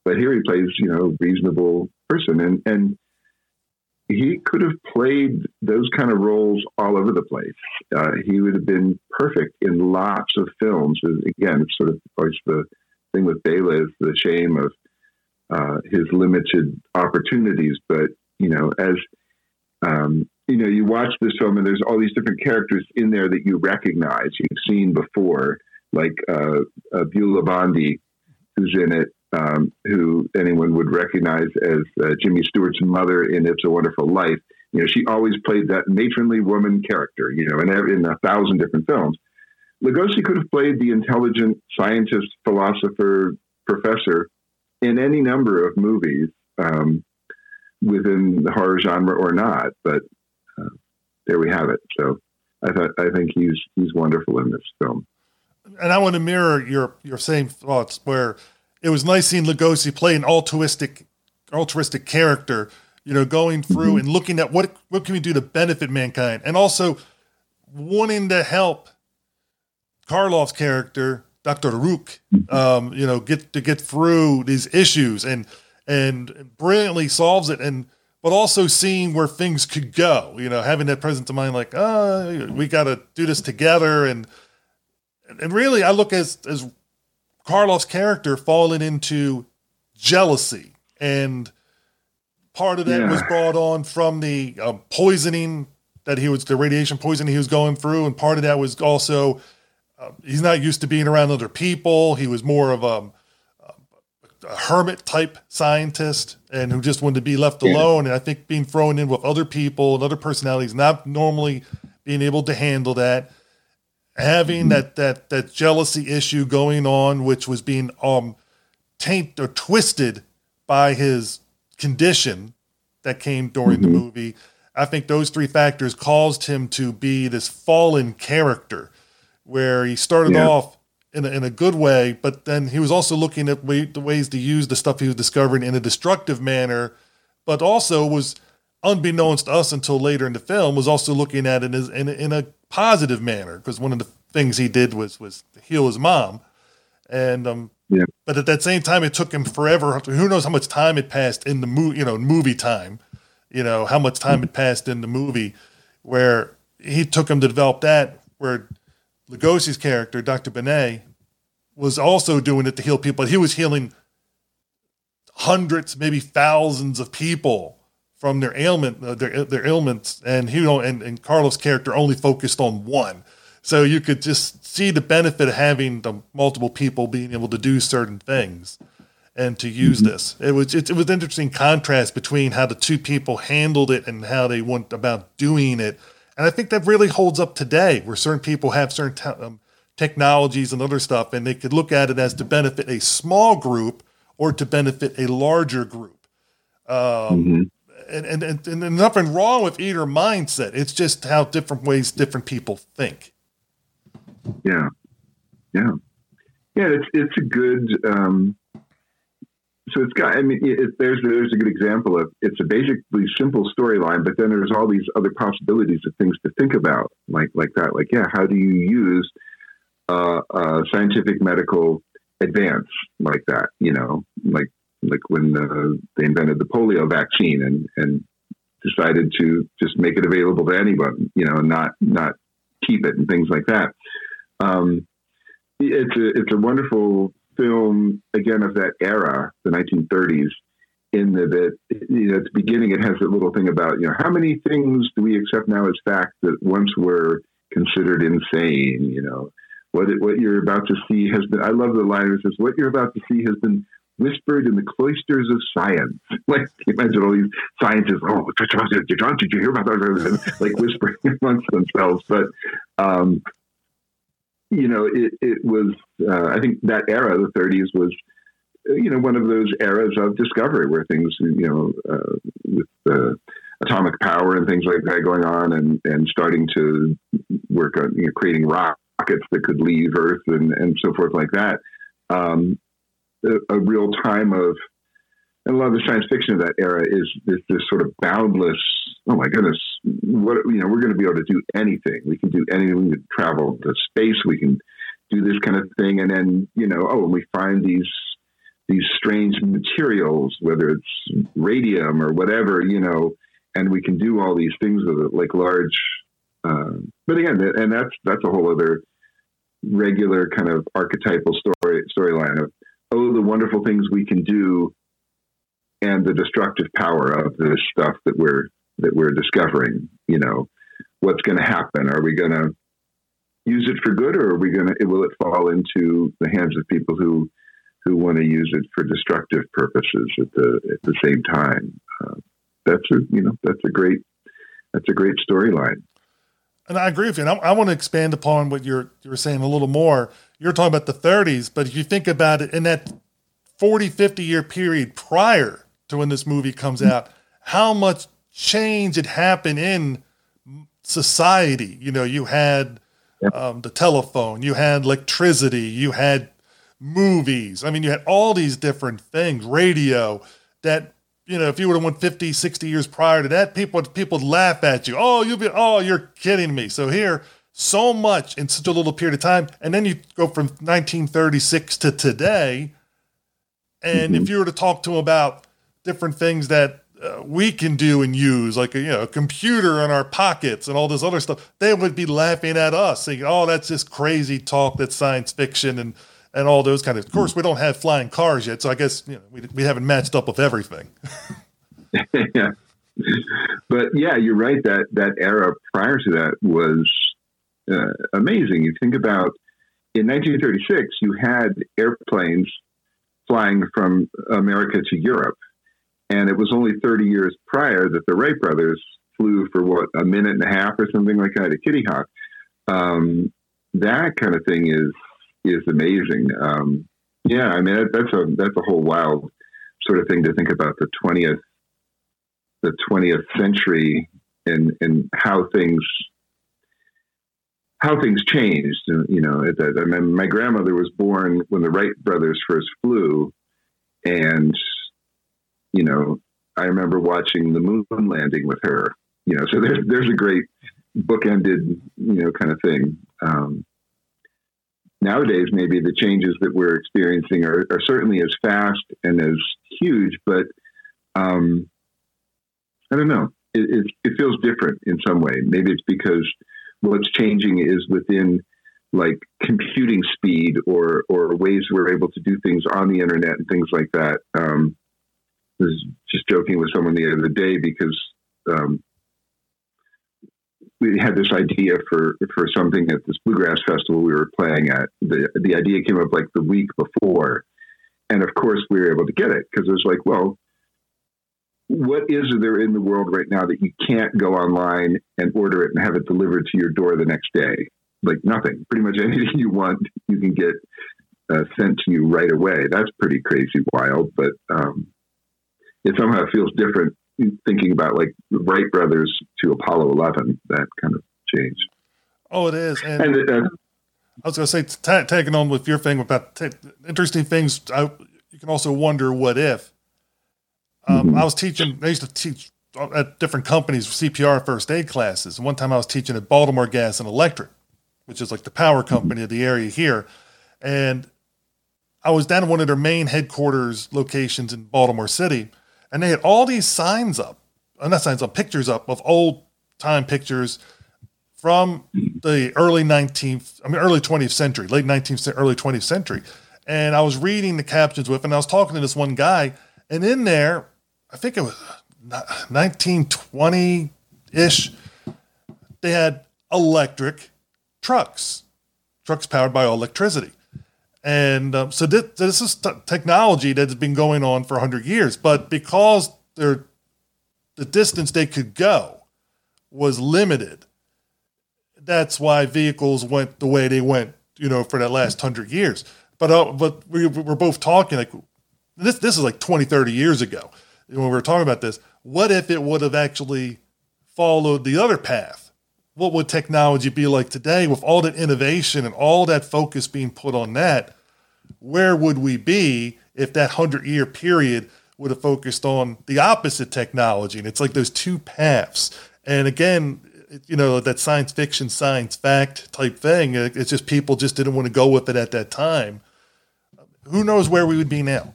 but here he plays, you know, reasonable person, and and he could have played those kind of roles all over the place. Uh, he would have been perfect in lots of films. Again, it's sort of always the thing with Bela is the shame of uh, his limited opportunities. But you know, as um, you know, you watch this film and there's all these different characters in there that you recognize, you've seen before, like uh, uh Beulah Bondi, who's in it, um, who anyone would recognize as uh, Jimmy Stewart's mother in It's a Wonderful Life. You know, she always played that matronly woman character, you know, in, in a thousand different films. Lugosi could have played the intelligent scientist, philosopher, professor in any number of movies um, within the horror genre or not, but uh, there we have it. So I thought I think he's he's wonderful in this film. And I want to mirror your your same thoughts where it was nice seeing Lugosi play an altruistic, altruistic character. You know, going through mm-hmm. and looking at what what can we do to benefit mankind, and also wanting to help Karloff's character, Doctor Rukh, mm-hmm. um, you know, get to get through these issues and and brilliantly solves it, and but also seeing where things could go. You know, having that presence of mind, like, oh, we got to do this together, and and really, I look as as Karloff's character falling into jealousy, and part of that yeah. was brought on from the uh, poisoning that he was, the radiation poisoning he was going through, and part of that was also uh, he's not used to being around other people. He was more of a, a hermit type scientist, and who just wanted to be left yeah. alone. And I think being thrown in with other people and other personalities, not normally being able to handle that having that that that jealousy issue going on, which was being um tainted or twisted by his condition that came during mm-hmm. the movie. I think those three factors caused him to be this fallen character, where he started yeah. off in a, in a good way, but then he was also looking at way, the ways to use the stuff he was discovering in a destructive manner, but also was unbeknownst to us until later in the film, was also looking at it as in, in a positive manner because one of the things he did was was heal his mom, and um, yeah. But at that same time, it took him forever. Who knows how much time it passed in the movie? You know, movie time. You know how much time it passed in the movie where he took him to develop that. Where Lugosi's character, Dr. Benet, was also doing it to heal people. But he was healing hundreds, maybe thousands of people from their ailment, uh, their their ailments, and he and, and Karloff's character only focused on one. So you could just see the benefit of having the multiple people being able to do certain things and to use mm-hmm. this. It was it, it was interesting contrast between how the two people handled it and how they went about doing it, And I think that really holds up today, where certain people have certain te- um, technologies and other stuff, and they could look at it as to benefit a small group or to benefit a larger group. Um, mm-hmm. And, and, and, and nothing wrong with either mindset. It's just how different ways different people think. Yeah. Yeah. Yeah. It's, it's a good, um, so it's got. I mean, it, there's there's a good example of it's a basically simple storyline, but then there's all these other possibilities of things to think about, like like that. Like, yeah, how do you use uh, a scientific medical advance like that? You know, like like when uh, they invented the polio vaccine and and decided to just make it available to anyone, you know, and not not keep it and things like that. Um, it's a it's a wonderful film again of that era, the 1930s. In that you know, at the beginning, it has a little thing about you know how many things do we accept now as fact that once were considered insane. You know, what it, what you're about to see has been. I love the line that says, "What you're about to see has been whispered in the cloisters of science. [laughs] like imagine all these scientists, oh, did you hear about that? [laughs] like whispering [laughs] amongst themselves. But um, you know, it, it was, uh, I think that era, the 30s, was, you know, one of those eras of discovery where things, you know, uh, with uh, atomic power and things like that going on and, and starting to work on you know, creating rockets that could leave Earth and, and so forth like that. Um, a, a real time of and a lot of the science fiction of that era is, is this sort of boundless. Oh my goodness, what you know, we're going to be able to do anything. We can do anything. We can travel to space. We can do this kind of thing, and then you know, oh, and we find these these strange materials, whether it's radium or whatever, you know, and we can do all these things with it, like large. Uh, but again, and that's that's a whole other regular kind of archetypal story storyline of oh, the wonderful things we can do and the destructive power of this stuff that we're that we're discovering. You know, what's going to happen? Are we going to use it for good, or are we going to will it fall into the hands of people who who want to use it for destructive purposes at the at the same time? Uh, that's a you know that's a great that's a great storyline. And I agree with you. And I, I, want to expand upon what you're you were saying a little more. You're talking about the 30s, but if you think about it in that 40, 50 year period prior to when this movie comes out, how much change had happened in society. You know, you had um, the telephone, you had electricity, you had movies. I mean, you had all these different things, radio that, you know, if you would have went 50, 60 years prior to that, people people would laugh at you. Oh, you'll be, oh, you're kidding me. So here, so much in such a little period of time. And then you go from 1936 to today. And mm-hmm. if you were to talk to them about different things that uh, we can do and use, like a, you know, a computer in our pockets and all this other stuff, they would be laughing at us, saying, "Oh, that's just crazy talk. That's science fiction and and all those kind of." Of course, we don't have flying cars yet, so I guess you know we we haven't matched up with everything. [laughs] [laughs] yeah, but yeah, you're right. That that era prior to that was uh, amazing. You think about in 1936, you had airplanes flying from America to Europe and it was only 30 years prior that the Wright brothers flew for what, a minute and a half or something like that at Kitty Hawk. Um, that kind of thing is is amazing. Um, yeah, I mean that's a that's a whole wild sort of thing to think about the twentieth the twentieth century and and how things how things changed. You know, I mean, my grandmother was born when the Wright brothers first flew, and you know, I remember watching the moon landing with her. You know, so there's there's a great bookended, you know, kind of thing. Um, nowadays, maybe the changes that we're experiencing are, are certainly as fast and as huge, but um, I don't know. It, it, it feels different in some way. Maybe it's because what's changing is within like computing speed or or ways we're able to do things on the internet and things like that. Um, was just joking with someone the other day because um, we had this idea for for something at this bluegrass festival we were playing at. The the idea came up like the week before, and of course we were able to get it because it was like, well, what is there in the world right now that you can't go online and order it and have it delivered to your door the next day? Like nothing. Pretty much [laughs] anything you want, you can get uh, sent to you right away. That's pretty crazy wild, but um, it somehow feels different thinking about like the Wright brothers to Apollo 11, that kind of change. Oh, it is. And, And, uh, I was going to say, tagging on with your thing about ta interesting things, I, you can also wonder what if. Um, I was teaching, I used to teach at different companies CPR first aid classes. And one time I was teaching at Baltimore Gas and Electric, which is like the power company of the area here. And I was down at one of their main headquarters locations in Baltimore City, and they had all these signs up, uh, not signs up, pictures up of old time pictures from the early 19th, I mean, early 20th century, late 19th, cen- early 20th century. And I was reading the captions with, and I was talking to this one guy, and in there, I think it was 1920 ish, they had electric trucks, trucks powered by electricity. And um, so this, this is t- technology that's been going on for 100 years. But because the distance they could go was limited, that's why vehicles went the way they went, you know, for that last 100 years. But uh, but we, we're both talking like this, this is like 20, 30 years ago when we were talking about this. What if it would have actually followed the other path? What would technology be like today with all that innovation and all that focus being put on that? Where would we be if that hundred year period would have focused on the opposite technology? And it's like those two paths. And again, you know, that science fiction, science fact type thing. It's just people just didn't want to go with it at that time. Who knows where we would be now?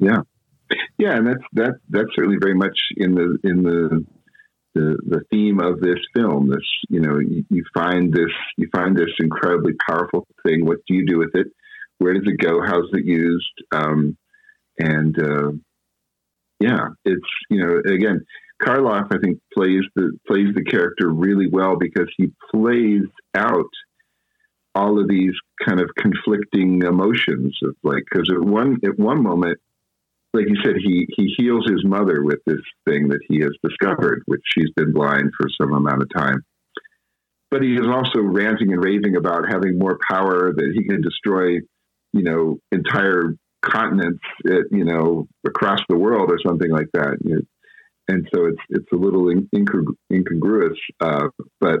Yeah, yeah, and that's that that's certainly very much in the in the the the theme of this film. This you know you, you find this you find this incredibly powerful thing. What do you do with it? Where does it go? How's it used? Um, and uh, yeah, it's you know again, Karloff I think plays the plays the character really well because he plays out all of these kind of conflicting emotions of like because at one at one moment like you said, he he heals his mother with this thing that he has discovered, which she's been blind for some amount of time. But he is also ranting and raving about having more power that he can destroy, you know, entire continents, uh, you know, across the world or something like that. You know, and so it's it's a little incongru- incongruous, uh, but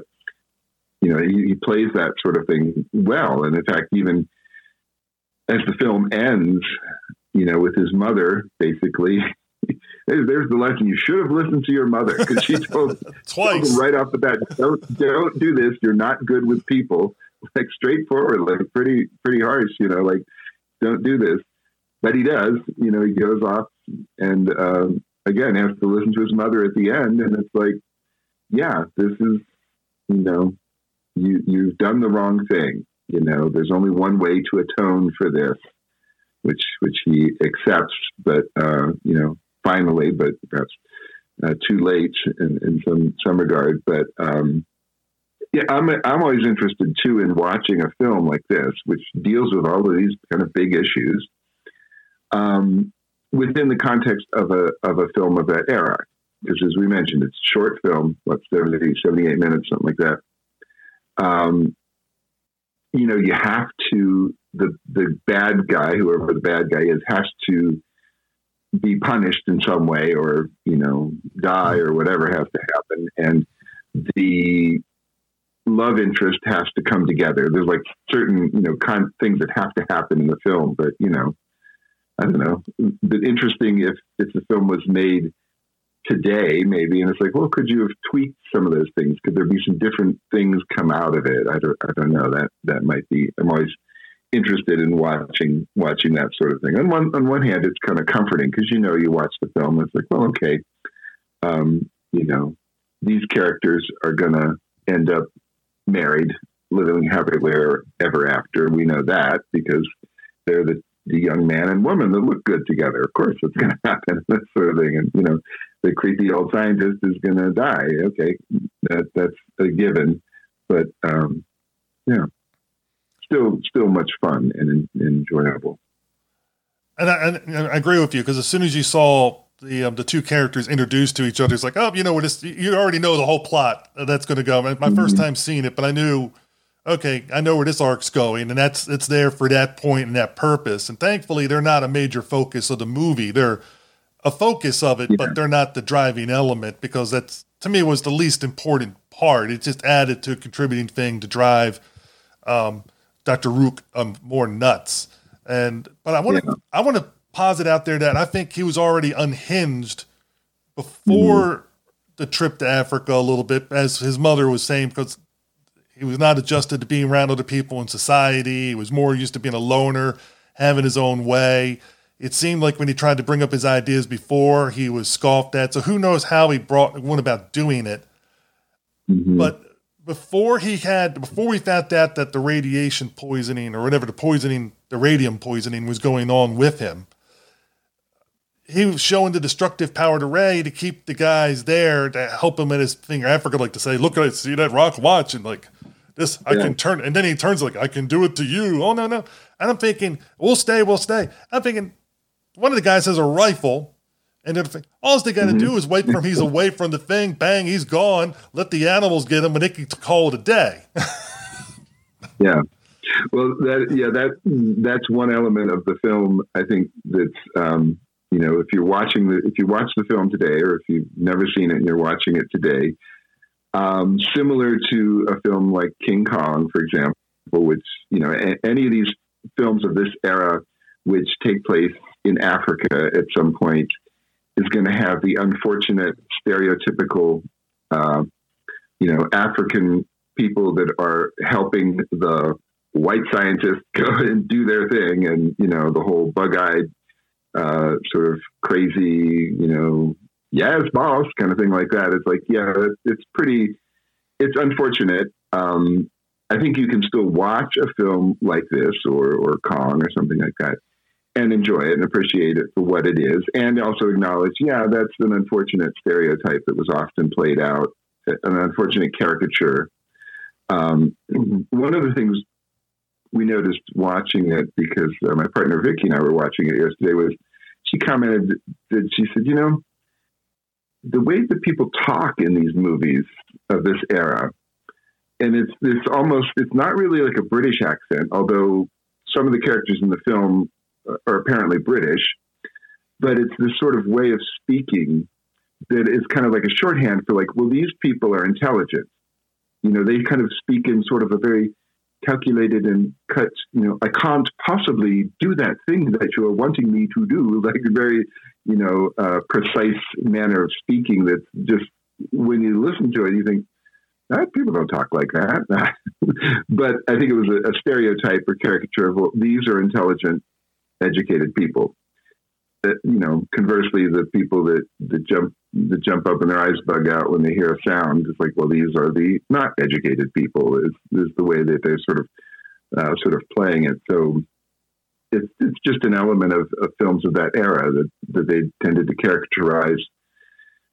you know, he, he plays that sort of thing well. And in fact, even as the film ends, you know, with his mother, basically. [laughs] There's, the lesson. You should have listened to your mother because she [laughs] told, told him right off the bat, "Don't don't do this. You're not good with people." [laughs] Like straightforward, like pretty pretty harsh. You know, like don't do this. But he does. You know, he goes off and um, again has to listen to his mother at the end, and it's like, yeah, this is, you know, you you've done the wrong thing. You know, there's only one way to atone for this which which he accepts, but uh, you know, finally, but perhaps uh, too late in, in some some regard. But um, yeah, I'm I'm always interested too in watching a film like this, which deals with all of these kind of big issues, um, within the context of a of a film of that era. Because as we mentioned, it's a short film, what 70, 78 minutes, something like that. Um, you know, you have to the the bad guy, whoever the bad guy is, has to be punished in some way, or you know, die, or whatever has to happen, and the love interest has to come together. There's like certain you know kind things that have to happen in the film, but you know, I don't know. But interesting if if the film was made today, maybe, and it's like, well, could you have tweaked some of those things? Could there be some different things come out of it? I don't, I don't know. That that might be. I'm always interested in watching watching that sort of thing. On one on one hand, it's kind of comforting because you know you watch the film, it's like, well, okay, um, you know, these characters are gonna end up married, living happily ever after. We know that because they're the the young man and woman that look good together. Of course, it's going [laughs] to happen. That sort of thing, and you know, the creepy old scientist is going to die. Okay, that that's a given. But um, yeah, still still much fun and, and enjoyable. And I, and I agree with you because as soon as you saw the um, the two characters introduced to each other. It's like, oh, you know, we're just you already know the whole plot that's going to go. My, mm-hmm. first time seeing it, but I knew, okay, I know where this arc's going, and that's it's there for that point and that purpose. And thankfully, they're not a major focus of the movie. They're a focus of it, yeah. but they're not the driving element because that's to me was the least important part. It just added to a contributing thing to drive um, Dr. Rukh um, more nuts. And but I want to yeah. I want to posit out there that I think he was already unhinged before mm-hmm. the trip to Africa a little bit, as his mother was saying, because he was not adjusted to being around other people in society. He was more used to being a loner, having his own way. It seemed like when he tried to bring up his ideas before, he was scoffed at. So who knows how he brought went about doing it. Mm-hmm. But before he had before we found out that the radiation poisoning or whatever the poisoning the radium poisoning was going on with him he was showing the destructive power to Ray to keep the guys there to help him in his thing. Africa like to say, "Look, I see that rock watch," and like this, I can turn. And then he turns like, "I can do it to you." Oh no, no! And I'm thinking, "We'll stay, we'll stay." I'm thinking, one of the guys has a rifle, and then all they got to mm-hmm. do is wait for him. He's [laughs] away from the thing. Bang, he's gone. Let the animals get him, and they can call it a day. [laughs] yeah. Well, that yeah, that that's one element of the film. I think that's um, you know, if you're watching the if you watch the film today, or if you've never seen it and you're watching it today, um, similar to a film like King Kong, for example, which you know a- any of these films of this era, which take place in Africa at some point, is going to have the unfortunate stereotypical, uh, you know, African people that are helping the white scientists [laughs] go and do their thing, and you know the whole bug-eyed uh, sort of crazy, you know, yes, boss kind of thing like that. It's like, yeah, it's pretty, it's unfortunate. Um, I think you can still watch a film like this or, or Kong or something like that and enjoy it and appreciate it for what it is and also acknowledge, yeah, that's an unfortunate stereotype that was often played out, an unfortunate caricature. Um, one of the things we noticed watching it because uh, my partner Vicky and I were watching it yesterday was she commented that she said, you know, the way that people talk in these movies of this era, and it's it's almost it's not really like a British accent, although some of the characters in the film are apparently British, but it's this sort of way of speaking that is kind of like a shorthand for like, well, these people are intelligent. You know, they kind of speak in sort of a very calculated and cut, you know, I can't possibly do that thing that you are wanting me to do, [laughs] like very, you know, uh, precise manner of speaking that just, when you listen to it, you think, that people don't talk like that. [laughs] but I think it was a, a stereotype or caricature of, well, these are intelligent, educated people that you know conversely the people that that jump that jump up and their eyes bug out when they hear a sound it's like well these are the not educated people is is the way that they're sort of uh, sort of playing it. So it's it's just an element of, of films of that era that that they tended to characterize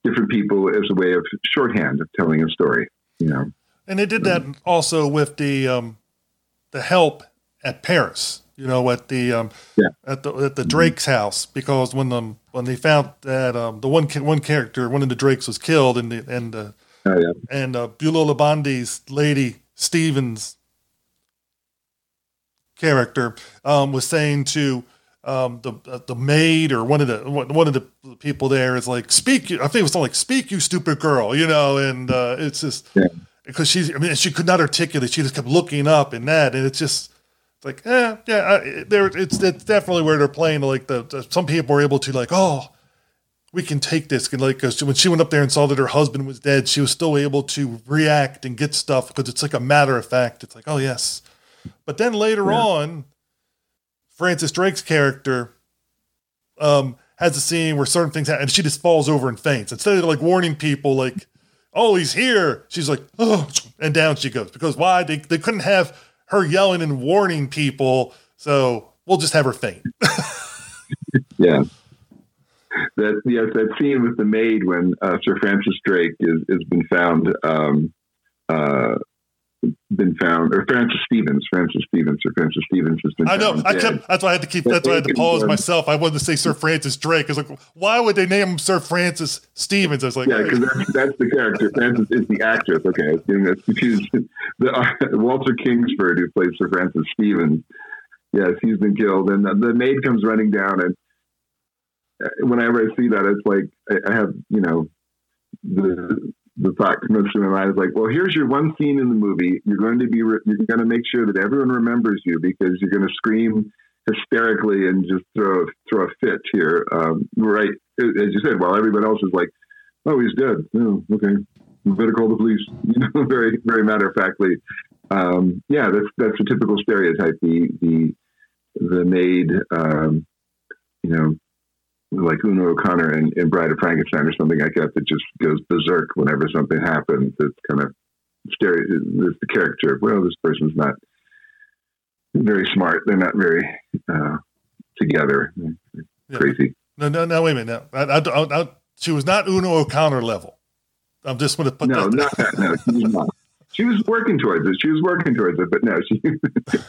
different people as a way of shorthand of telling a story you know? And they did that also with the um the help at paris you know, at the um, yeah. at the at the Drake's house because when the when they found that um, the one one character one of the Drakes was killed and the and uh, oh, yeah. and uh, Beulah Bondi's lady Stevens character um, was saying to um, the uh, the maid or one of the one of the people there is like speak I think it was something like speak you stupid girl you know and uh, it's just yeah. because she's I mean she could not articulate she just kept looking up and that and it's just it's like, eh, yeah, there. It's it's definitely where they're playing. Like the, the, some people were able to like, oh, we can take this. And like when she went up there and saw that her husband was dead, she was still able to react and get stuff because it's like a matter of fact. It's like, oh yes. But then later yeah. on, Frances Drake's character um, has a scene where certain things happen, and she just falls over and faints. Instead of like warning people, like, oh, he's here, she's like, oh, and down she goes. Because why? They, they couldn't have her yelling and warning people. So we'll just have her faint. [laughs] yeah. That yes, that scene with the maid when uh, Sir Francis Drake is has been found um, uh, been found, or Francis Stevens, Francis Stevens, or Francis Stevens has been. I know. I dead. kept. That's why I had to keep. That's why I had to pause myself. I wanted to say Sir Francis Drake. I was like, why would they name him Sir Francis Stevens? I was like, Yeah, because that's, that's the character. Frances is the actress. Okay, I was getting that confused. [laughs] The, uh, Walter Kingsford, who plays Sir Francis Stevens, yes, he's been killed, and the, the maid comes running down, and uh, whenever I see that, it's like I, I have, you know, the the thought comes through my mind is like, well, here's your one scene in the movie. You're going to be, re- you're going to make sure that everyone remembers you because you're going to scream hysterically and just throw throw a fit here, um, right? As you said, while everyone else is like, oh, he's dead. Oh, okay, we better call the police. [laughs] You know, very very matter of factly. Um, yeah, that's that's a typical stereotype. The the the maid, um, you know, like Una O'Connor in, in Bride of Frankenstein or something like that, that just goes berserk whenever something happens. It's kind of scary. It's the character. of, Well, this person's not very smart. They're not very uh, together. Yeah. Crazy. no, no, no. Wait a minute. No, I, I, I, she was not Una O'Connor level. I'm just going to put No, that. not that. No, she was not. She was working towards it. She was working towards it, but no, she [laughs]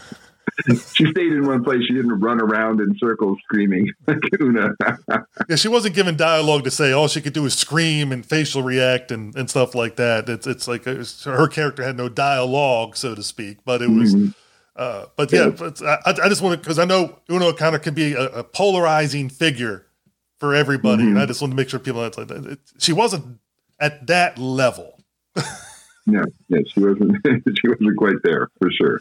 [laughs] she stayed in one place. She didn't run around in circles screaming [laughs] like Una. [laughs] Yeah, she wasn't given dialogue to say. All she could do is scream and facial react and, and stuff like that. It's it's like it was- her character had no dialogue, so to speak. But it was. Mhm. Uh, but yeah, but I, I just want to because I know Una kind of can be a, a polarizing figure for everybody, and I just want to make sure people. Like that. It, she wasn't at that level. no, yeah, she wasn't. she wasn't quite there for sure.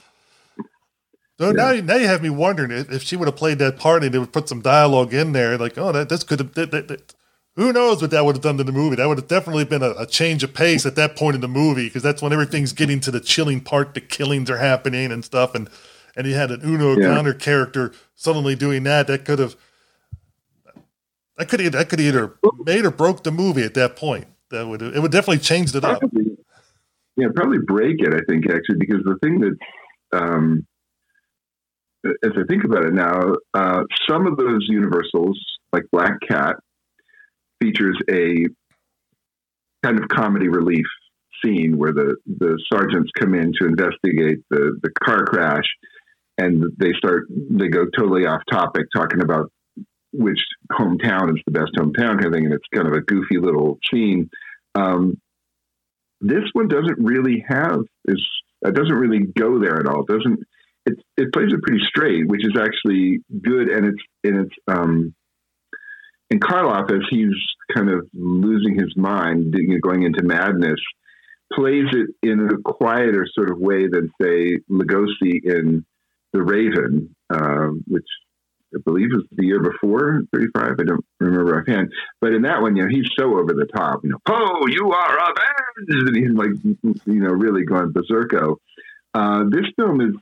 So now, now you have me wondering if, if she would have played that part and they would put some dialogue in there, like, oh, that this could have. That, that, that- who knows what that would have done to the movie? That would have definitely been a, a change of pace at that point in the movie because that's when everything's getting to the chilling part. The killings are happening and stuff, and and you had an Una Yeah. Character suddenly doing that. That could have. That could that could either made or broke the movie at that point. That would it would definitely changed it up. Yeah, probably break it. I think actually because the thing that, um, as I think about it now, uh, some of those Universals, like Black Cat, features a kind of comedy relief scene where the the sergeants come in to investigate the the car crash, and they start they go totally off topic talking about which hometown is the best hometown kind of thing, and it's kind of a goofy little scene. Um, this one doesn't really have is it doesn't really go there at all. It doesn't it it plays it pretty straight, which is actually good, and it's and it's um, and Karloff as he's kind of losing his mind, going into madness, plays it in a quieter sort of way than say Lugosi in The Raven, uh, which I believe was the year before 35. I don't remember offhand. But in that one, you know, he's so over the top, you know, oh, you are avenged. [laughs] And he's like, you know, really going berserko. Uh, this film is,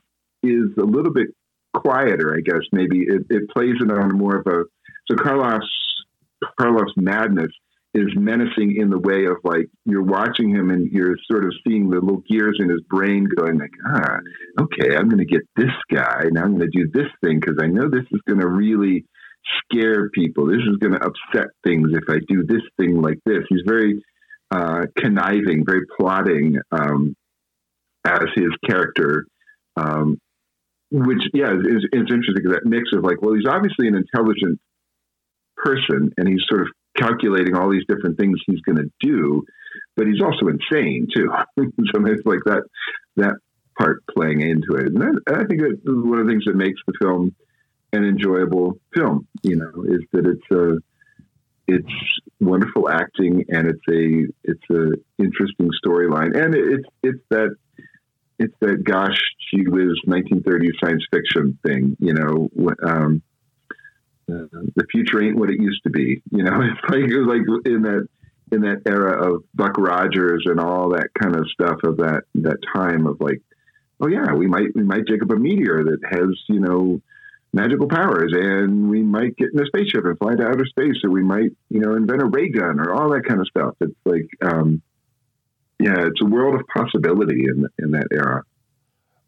is a little bit quieter, I guess. Maybe it, it plays it on more of a, so Karloff's, Karloff's madness is menacing in the way of like you're watching him and you're sort of seeing the little gears in his brain going like ah okay i'm going to get this guy. Now i'm going to do this thing because i know this is going to really scare people. This is going to upset things if i do this thing like this. He's very uh, conniving very plotting um, as his character um, which yeah is, interesting because that mix of like well he's obviously an intelligent person and he's sort of calculating all these different things he's going to do, but he's also insane too. [laughs] so it's like that that part playing into it, and I think that one of the things that makes the film an enjoyable film. You know, is that it's a it's wonderful acting and it's a it's a interesting storyline, and it's it's that it's that gosh, she was 1930s science fiction thing. You know. Um, uh, the future ain't what it used to be. You know, [laughs] it's like it was like in that in that era of Buck Rogers and all that kind of stuff of that that time of like, oh yeah, we might we might dig up a meteor that has you know magical powers, and we might get in a spaceship and fly to outer space, or we might you know invent a ray gun or all that kind of stuff. It's like, um, yeah, it's a world of possibility in in that era.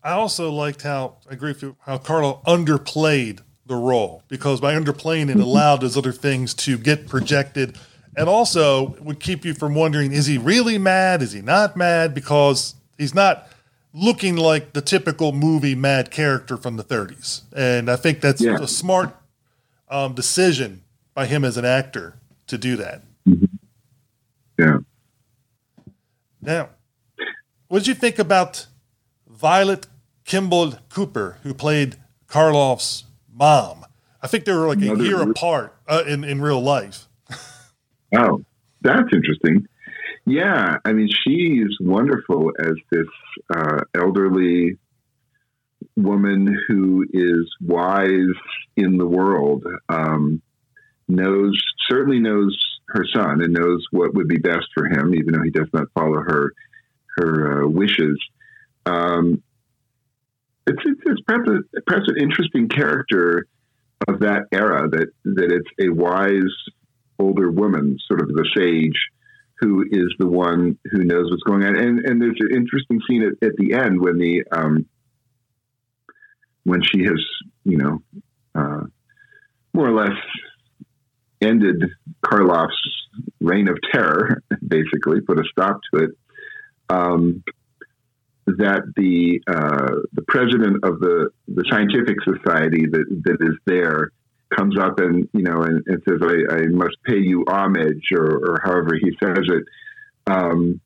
I also liked how I agree with you how Karloff underplayed the role because by underplaying it allowed those other things to get projected and also would keep you from wondering is he really mad is he not mad because he's not looking like the typical movie mad character from the 30s. And I think that's Yeah. a smart um, decision by him as an actor to do that. Yeah. Now, what did you think about Violet Kemble Cooper, who played Karloff's mom? I think they were like a year group. apart uh, in, in real life. [laughs] Oh, that's interesting. Yeah, I mean, she's wonderful as this uh, elderly woman who is wise in the world, um, knows certainly knows her son and knows what would be best for him, even though he does not follow her her uh, wishes. Um, it's, it's, it's perhaps, a, perhaps an interesting character of that era that that it's a wise older woman, sort of the sage, who is the one who knows what's going on. And and there's an interesting scene at, at the end when the um, when she has you know uh, more or less ended Karloff's reign of terror, [laughs] basically put a stop to it. Um, that the uh, the president of the the scientific society that that is there comes up and you know and, and says I, I must pay you homage or, or however he says it um,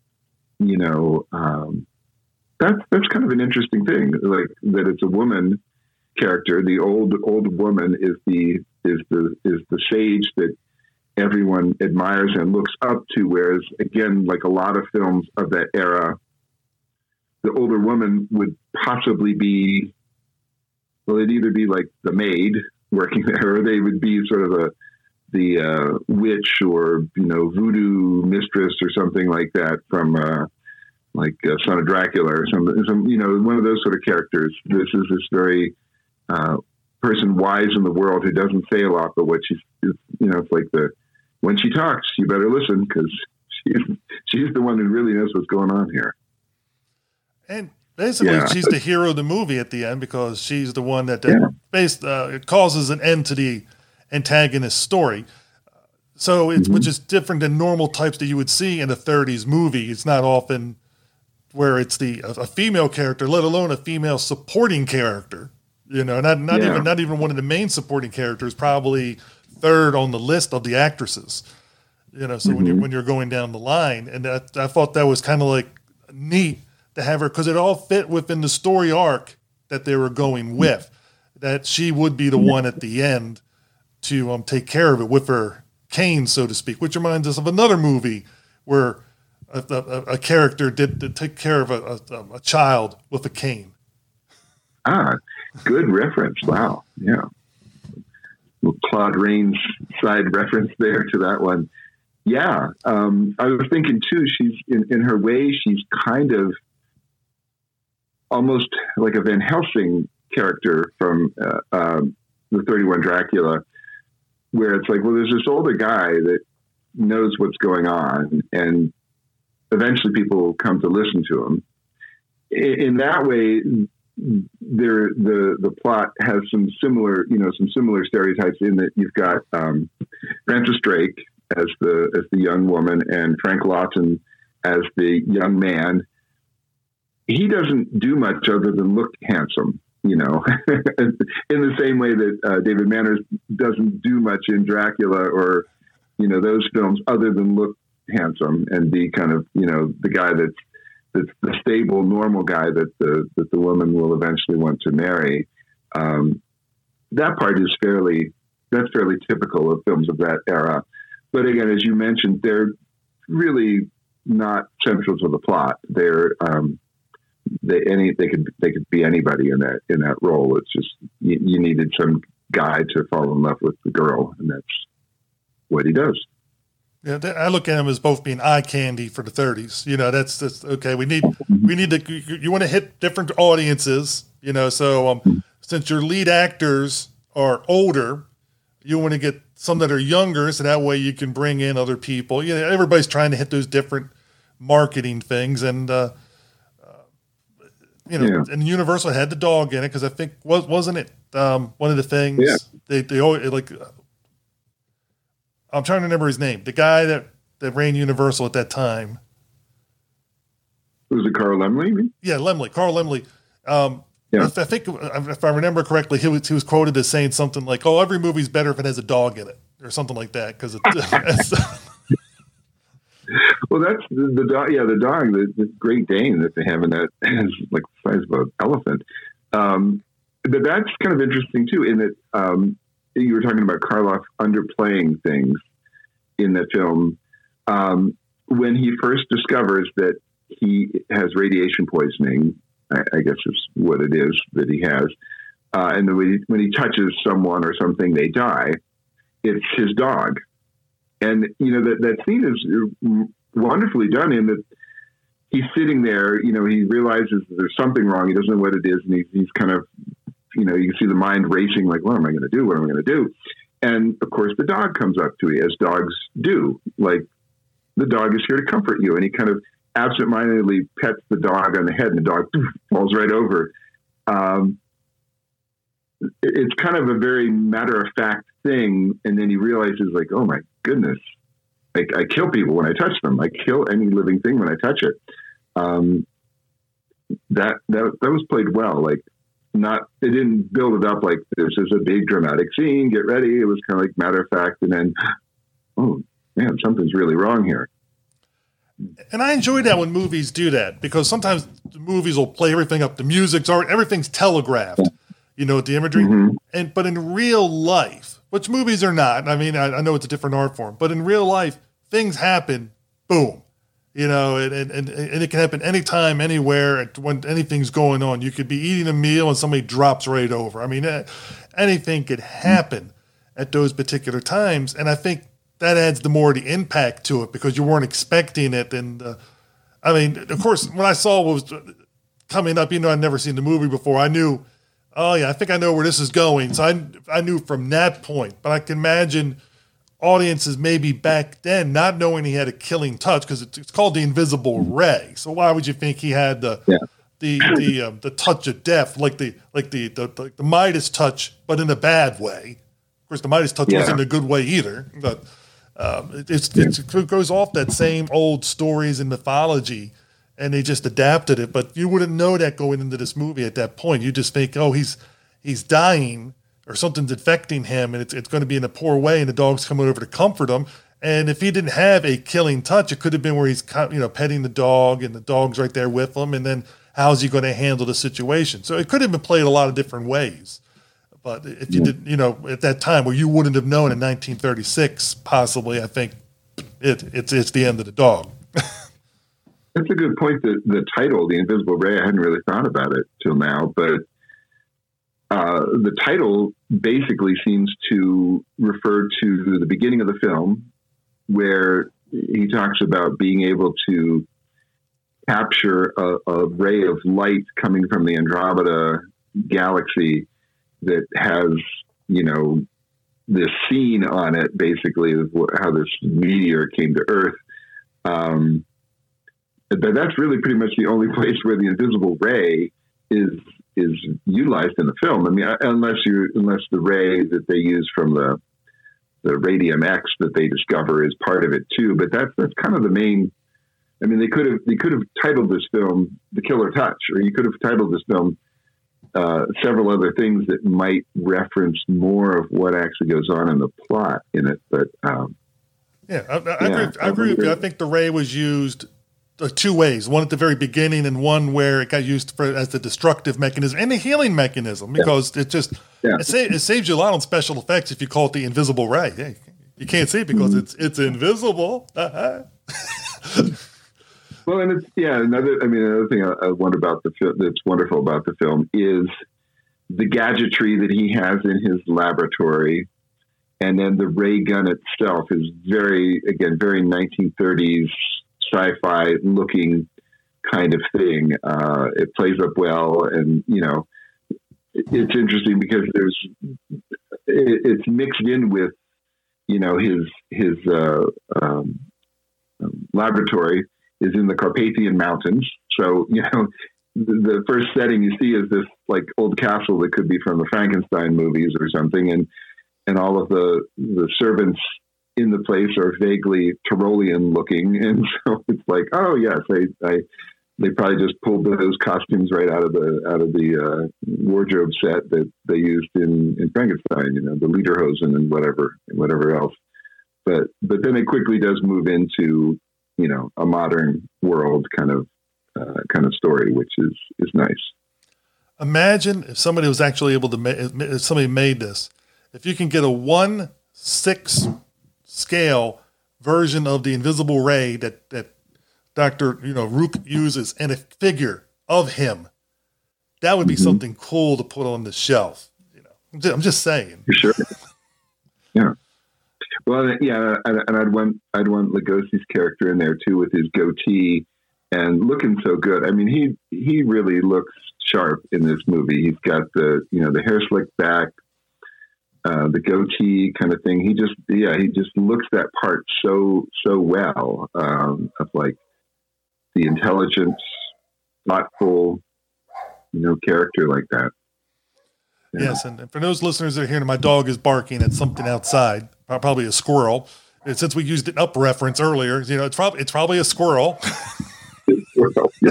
you know um, that's that's kind of an interesting thing like that it's a woman character the old old woman is the is the is the sage that everyone admires and looks up to whereas again like a lot of films of that era the older woman would possibly be well it'd either be like the maid working [laughs] there or they would be sort of a the uh, witch or you know voodoo mistress or something like that from uh, like uh, Son of Dracula or something some you know one of those sort of characters. This is this very uh, person wise in the world who doesn't say a lot but what she's you know it's like the when she talks you better listen because she's she's the one who really knows what's going on here And basically, Yeah. she's the hero of the movie at the end because she's the one that, that based, uh, it causes an end to the antagonist story. So it's which is different than normal types that you would see in a 30s movie. It's not often where it's the a, a female character, let alone a female supporting character. You know, not not Yeah. even not even one of the main supporting characters, probably third on the list of the actresses. You know, so when you're when you're going down the line, and that, I thought that was kind of like neat to have her because it all fit within the story arc that they were going with. That she would be the one at the end to um, take care of it with her cane, so to speak, which reminds us of another movie where a, a, a character did, did take care of a, a, a child with a cane. Ah, good reference. Wow. Yeah. Little Claude Rains side reference there to that one. Yeah. Um, I was thinking too, she's in, in her way, she's kind of almost like a Van Helsing character from uh, um, the 31 Dracula, where it's like, well, there's this older guy that knows what's going on, and eventually people come to listen to him. In, in that way, there the the plot has some similar you know some similar stereotypes in that you've got um, Drake as the as the young woman and Frank Lawton as the young man. He doesn't do much other than look handsome, you know, [laughs] in the same way that uh, David Manners doesn't do much in Dracula or you know those films other than look handsome and be kind of you know the guy that's that's the stable, normal guy that the that the woman will eventually want to marry. Um, that part is fairly that's fairly typical of films of that era. But again, as you mentioned, they're really not central to the plot. They're um, they any they could they could be anybody in that in that role. It's just you, you needed some guy to fall in love with the girl, and that's what he does. Yeah, I look at them as both being eye candy for the 30s. You know, that's that's okay. We need we need to you, you want to hit different audiences. You know, so um, since your lead actors are older, you want to get some that are younger, so that way you can bring in other people. You know, everybody's trying to hit those different marketing things, and uh, uh, you know, Yeah. and Universal had the dog in it because I think was wasn't it um, one of the things Yeah. they they always like. I'm trying to remember his name. The guy that that ran Universal at that time. Was it Carl Laemmle? Yeah, Laemmle. Carl Laemmle. Um, yeah. I think if I remember correctly, he was, he was quoted as saying something like, "Oh, every movie's better if it has a dog in it," or something like that. Because [laughs] it's, [laughs] well, that's the, the, dog. Yeah, the dog, the, the, Great Dane that they have in that [clears throat] is like the size of an elephant. Um, but that's kind of interesting too, in that um, you were talking about Karloff underplaying things in the film. Um, when he first discovers that he has radiation poisoning, I, I, guess is what it is that he has, uh, and when he, when he touches someone or something, they die. It's his dog, and you know that that scene is wonderfully done in that he's sitting there. You know, he realizes there's something wrong. He doesn't know what it is, and he's, he's kind of, you know, you can see the mind racing. Like, what am I going to do? What am I going to do? And of course, the dog comes up to you, as dogs do. Like, the dog is here to comfort you, and he kind of absentmindedly pets the dog on the head, and the dog [laughs] falls right over. Um, it's kind of a very matter of fact thing, and then he realizes, like, oh my goodness, I, I, kill people when I touch them. I kill any living thing when I touch it. Um, that that that was played well. Like, not it didn't build it up like this is a big dramatic scene. Get ready. It was kind of like matter of fact, and then, oh man, something's really wrong here. And I enjoy that when movies do that because sometimes the movies will play everything up. The music's already everything's telegraphed, you know, the imagery. Mm-hmm. And but in real life, which movies are not. I mean, I, I, know it's a different art form, but in real life, things happen. Boom, you know, and and, and it can happen anytime, anywhere, when anything's going on. You could be eating a meal and somebody drops right over. I mean, anything could happen at those particular times, and I think that adds the more the impact to it because you weren't expecting it. And uh, I mean, of course, when I saw what was coming up, you know, I'd never seen the movie before. I knew, oh yeah, I think I know where this is going. So I I knew from that point. But I can imagine audiences maybe back then not knowing he had a killing touch because it's, called the invisible ray. So why would you think he had the yeah. the the um, the touch of death, like the like the the, the, the Midas touch, but in a bad way? Of course, the Midas touch yeah. wasn't a good way either, but um, it, it's, it's, it goes off that same old stories and mythology, and they just adapted it. But you wouldn't know that going into this movie at that point. You just think, oh, he's he's dying or something's infecting him, and it's it's going to be in a poor way, and the dog's coming over to comfort him. And if he didn't have a killing touch, it could have been where he's you know petting the dog, and the dog's right there with him, and then how's he going to handle the situation? So it could have been played a lot of different ways. But if you yeah. did, you know, at that time where you wouldn't have known in 1936, possibly, I think it, it's it's the end of the dog. [laughs] That's a good point. The the title, the Invisible Ray, I hadn't really thought about it till now, but uh, the title basically seems to refer to the beginning of the film, where he talks about being able to capture a, a ray of light coming from the Andromeda galaxy that has you know this scene on it, basically of how this meteor came to Earth. Um, but that's really pretty much the only [laughs] place where the invisible ray is is utilized in the film. I mean, unless you unless the ray that they use from the the radium X that they discover is part of it too. But that's that's kind of the main. I mean, they could have they could have titled this film "The Killer Touch," or you could have titled this film uh, several other things that might reference more of what actually goes on in the plot in it. But um, yeah, I, I, yeah, agree, I agree with you. I think the ray was used two ways: one at the very beginning, and one where it got used for as the destructive mechanism and the healing mechanism. Because yeah. it just yeah. it, sa- it, saves you a lot on special effects if you call it the invisible ray. Hey, you can't see it because mm-hmm. it's it's invisible. [laughs] Well, and it's yeah. Another, I mean, another thing I, I wonder about the film that's wonderful about the film is the gadgetry that he has in his laboratory, and then the ray gun itself is very, again, very 1930s sci-fi looking kind of thing. Uh, it plays up well, and you know, it's interesting because there's it, it's mixed in with you know his his uh, um, laboratory is in the Carpathian Mountains. So, you know, the first setting you see is this like old castle that could be from the Frankenstein movies or something, and and all of the the servants in the place are vaguely Tyrolean looking, [laughs] and so it's like, oh yes, I I, they probably just pulled those costumes right out of the out of the uh, wardrobe set that they used in, in Frankenstein. You know, the lederhosen and whatever and whatever else. But but then it quickly does move into you know a modern world kind of uh, kind of story, which is is nice. Imagine if somebody was actually able to make if somebody made this. If you can get a one six scale version of the invisible ray that that Dr. You know, Rukh uses and a figure of him. That would be mm-hmm. something cool to put on the shelf. You know, I'm just, I'm just saying. For sure. Yeah. Well, yeah, and I'd want I'd want Lugosi's character in there too with his goatee and looking so good. I mean, he he really looks sharp in this movie. He's got the you know the hair slicked back, uh, the goatee kind of thing. He just yeah he just looks that part so so well um, of like the intelligent, thoughtful, you know, character like that. Yeah. Yes, and for those listeners that are hearing, my dog is barking at something outside, probably a squirrel. And since we used an up reference earlier, you know, it's probably it's probably a squirrel. yeah. [laughs] [laughs]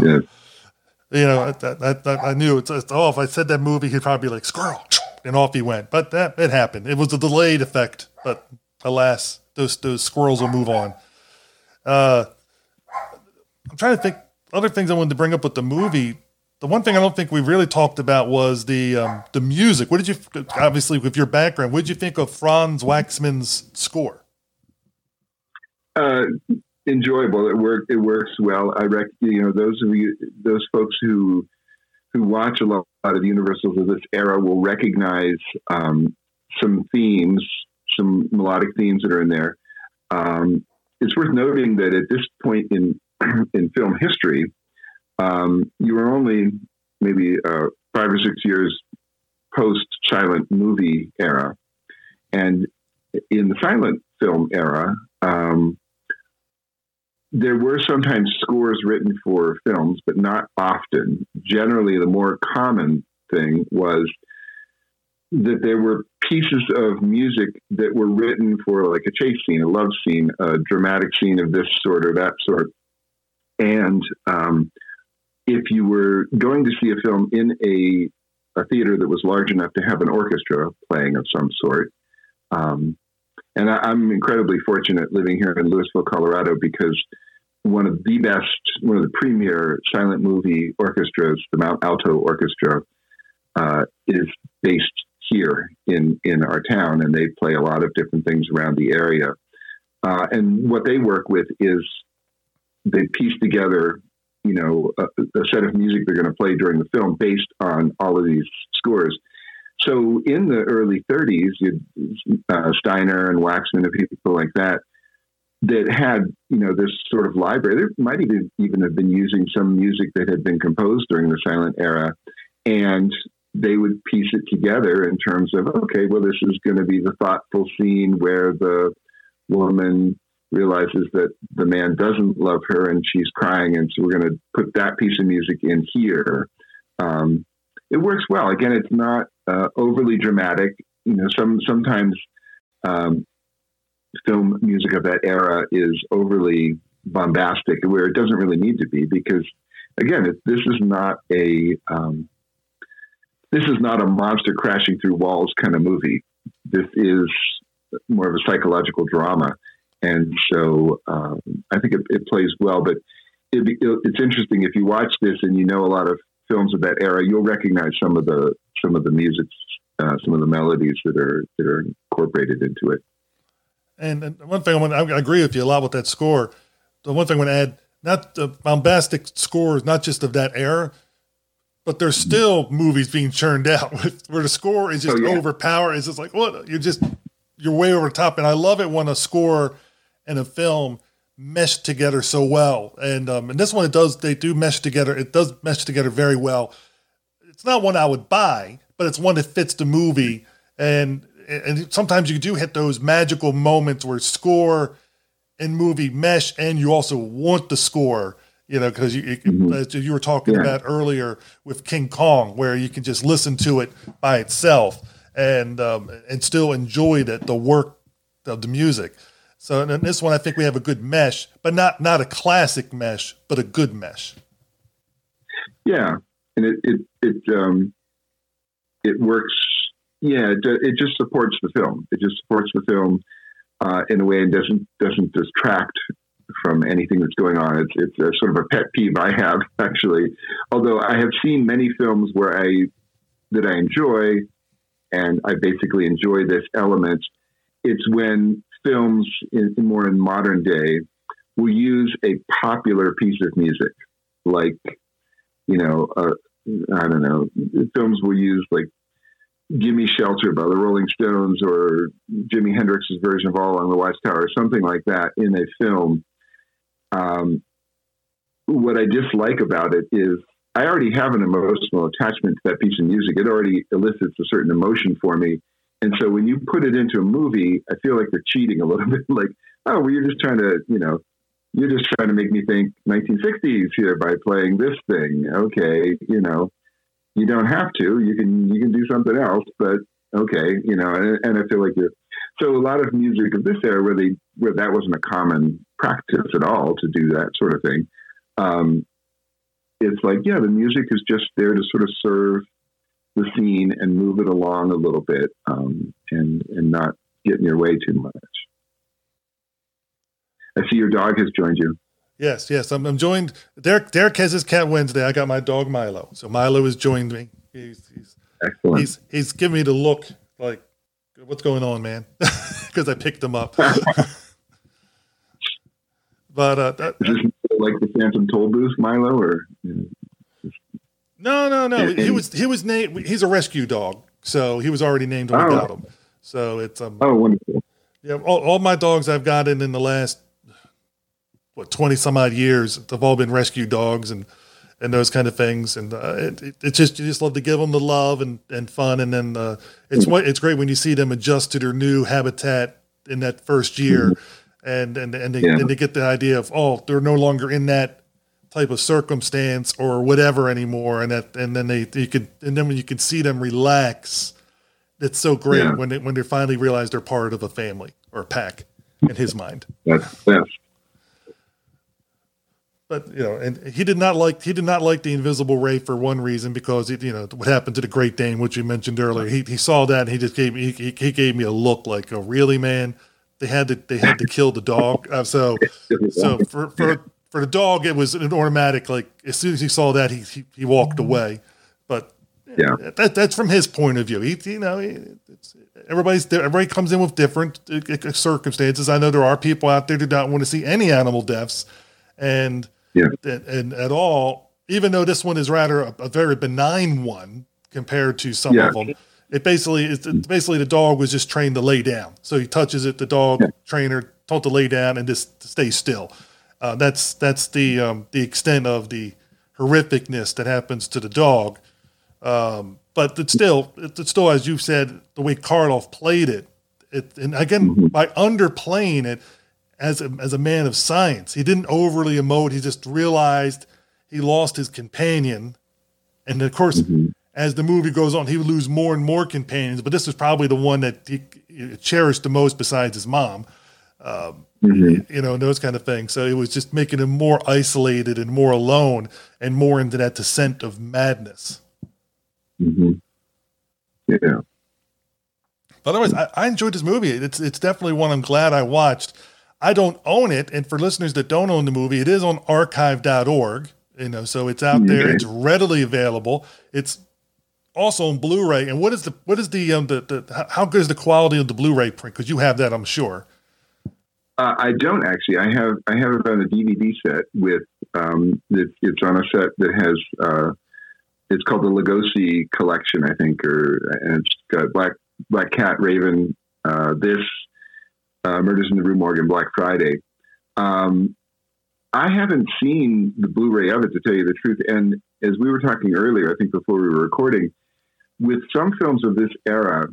yeah. You know, that, that, I knew it's, it's, oh, if I said that movie, he'd probably be like squirrel, and off he went. But that it happened. It was a delayed effect, but alas, those those squirrels will move on. Uh, I'm trying to think other things I wanted to bring up with the movie. The one thing I don't think we really talked about was the um, the music. What did you obviously with your background? What did you think of Franz Waxman's score? Uh, enjoyable. It work it works well. I rec you know those of you those folks who who watch a lot, of the Universals of this era will recognize um, some themes, some melodic themes that are in there. Um, it's worth noting that at this point in [clears throat] in film history, um, you were only maybe uh, five or six years post silent movie era, and in the silent film era, um, there were sometimes scores written for films, but not often. Generally, the more common thing was that there were pieces of music that were written for like a chase scene, a love scene, a dramatic scene of this sort or that sort. And um, if you were going to see a film in a, a theater that was large enough to have an orchestra playing of some sort, um, and I, am incredibly fortunate living here in Louisville, Colorado, because one of the best, one of the premier silent movie orchestras, the Mont Alto Orchestra, uh, is based here in in our town, and they play a lot of different things around the area. Uh, and what they work with is they piece together, you know, a, a set of music they're going to play during the film based on all of these scores. So in the early 30s, uh, Steiner and Waxman and people like that that had you know this sort of library. They might even even have been using some music that had been composed during the silent era, and they would piece it together in terms of okay, well, this is going to be the thoughtful scene where the woman realizes that the man doesn't love her and she's crying, and so we're going to put that piece of music in here. Um, it works well. Again, it's not uh, overly dramatic. You know, some sometimes um, film music of that era is overly bombastic, where it doesn't really need to be, because again, it, this is not a um, this is not a monster crashing through walls kind of movie. This is more of a psychological drama, and so um, I think it, it, plays well. But it, it's interesting if you watch this and you know a lot of films of that era, you'll recognize some of the some of the music, uh, some of the melodies that are that are incorporated into it. And, and one thing I, want, I agree with you a lot with that score. The one thing I want to add, not the bombastic scores, not just of that era, but there's still movies being churned out [laughs] with, where the score is just oh, yeah. overpowered. It's just like, what? You're just, you're way over top. And I love it when a score and a film mesh together so well. And, um, and this one, it does, they do mesh together. It does mesh together very well. It's not one I would buy, but it's one that fits the movie. And, and sometimes you do hit those magical moments where score and movie mesh and you also want the score you know, because you mm-hmm. as you were talking yeah. about earlier with King Kong, where you can just listen to it by itself and um, and still enjoy the, the work of the music. So in this one, I think we have a good mesh, but not not a classic mesh, but a good mesh. Yeah, and it it it um, it works. Yeah, it, it just supports the film. It just supports the film uh, in a way and doesn't doesn't distract from anything that's going on. It's it's a sort of a pet peeve I have [laughs] actually. Although I have seen many films where I that I enjoy, and I basically enjoy this element. It's when films in, in more in modern day will use a popular piece of music, like you know, uh, I don't know, films will use like "Gimme Shelter" by the Rolling Stones or Jimi Hendrix's version of "All Along the Watchtower" or something like that in a film. Um, what I dislike about it is I already have an emotional attachment to that piece of music. It already elicits a certain emotion for me. And so when you put it into a movie, I feel like they're cheating a little [laughs] bit. like, oh, well, you're just trying to, you know, you're just trying to make me think 1960s here by playing this thing. Okay, you know, you don't have to. You can you can do something else, but okay, you know. And, and I feel like you're so a lot of music of this era where they where that wasn't a common practice at all to do that sort of thing. Um, it's like yeah, the music is just there to sort of serve the scene and move it along a little bit um, and and not get in your way too much. I see your dog has joined you. Yes, yes. I'm, I'm joined. Derek Derek has his cat Wednesday. I got my dog Milo. So Milo has joined me. He's he's Excellent. he's, he's giving me the look like, what's going on, man? [laughs] Because I picked him up. [laughs] but uh, that, Is this like the Phantom Toll Booth, Milo, or you know, no, no, no. He was he was named. He's a rescue dog, so he was already named when we Oh. got him. So it's um. oh, wonderful. Yeah, all, all my dogs I've gotten in the last what twenty some odd years, they've all been rescue dogs and and those kind of things. And uh, it, it, it's just you just love to give them the love and, and fun, and then uh, it's it's great when you see them adjust to their new habitat in that first year, and and and they, Yeah. and they get the idea of oh they're no longer in that type of circumstance or whatever anymore, and that and then they you could and then when you can see them relax. It's so great Yeah. when they, when they finally realize they're part of a family or a pack in his mind. That's. But you know, and he did not like he did not like the invisible ray for one reason because it, you know what happened to the Great Dane, which you mentioned earlier. He he saw that and he just gave me he, he gave me a look like, oh really, man? They had to they had to kill the dog. Uh, so [laughs] so for for for the dog, it was an automatic. Like as soon as he saw that, he he, he walked away. But Yeah. that that's from his point of view. He you know it's, everybody's everybody comes in with different uh, circumstances. I know there are people out there who don't want to see any animal deaths, and Yeah. and, and at all, even though this one is rather a, a very benign one compared to some Yeah. of them. It basically it's basically the dog was just trained to lay down. So he touches it, the dog trainer told to lay down and just stay still. Uh, that's that's the um, the extent of the horrificness that happens to the dog. Um, but it's still, it's still, as you said, the way Karloff played it, it and again by underplaying it as a, as a man of science, he didn't overly emote. He just realized he lost his companion, and of course, as the movie goes on, he would lose more and more companions. But this was probably the one that he, he cherished the most, besides his mom. Um, you know, and those kind of things. So it was just making him more isolated and more alone and more into that descent of madness. hmm Yeah. But otherwise, I, I enjoyed this movie. It's it's definitely one I'm glad I watched. I don't own it, and for listeners that don't own the movie, it is on archive.org. You know, so it's out there. It's readily available. It's also on Blu-ray. And what is the what is the um the, the how- how good is the quality of the Blu-ray print? Because you have that, I'm sure. Uh, I don't actually. I have I have it on a DVD set with um, it, it's on a set that has uh, it's called the Lugosi collection, I think, or and it's got Black Black Cat, Raven, uh, this uh, Murders in the Rue Morgue, Black Friday. Um, I haven't seen the Blu-ray of it to tell you the truth. And as we were talking earlier, I think before we were recording, with some films of this era,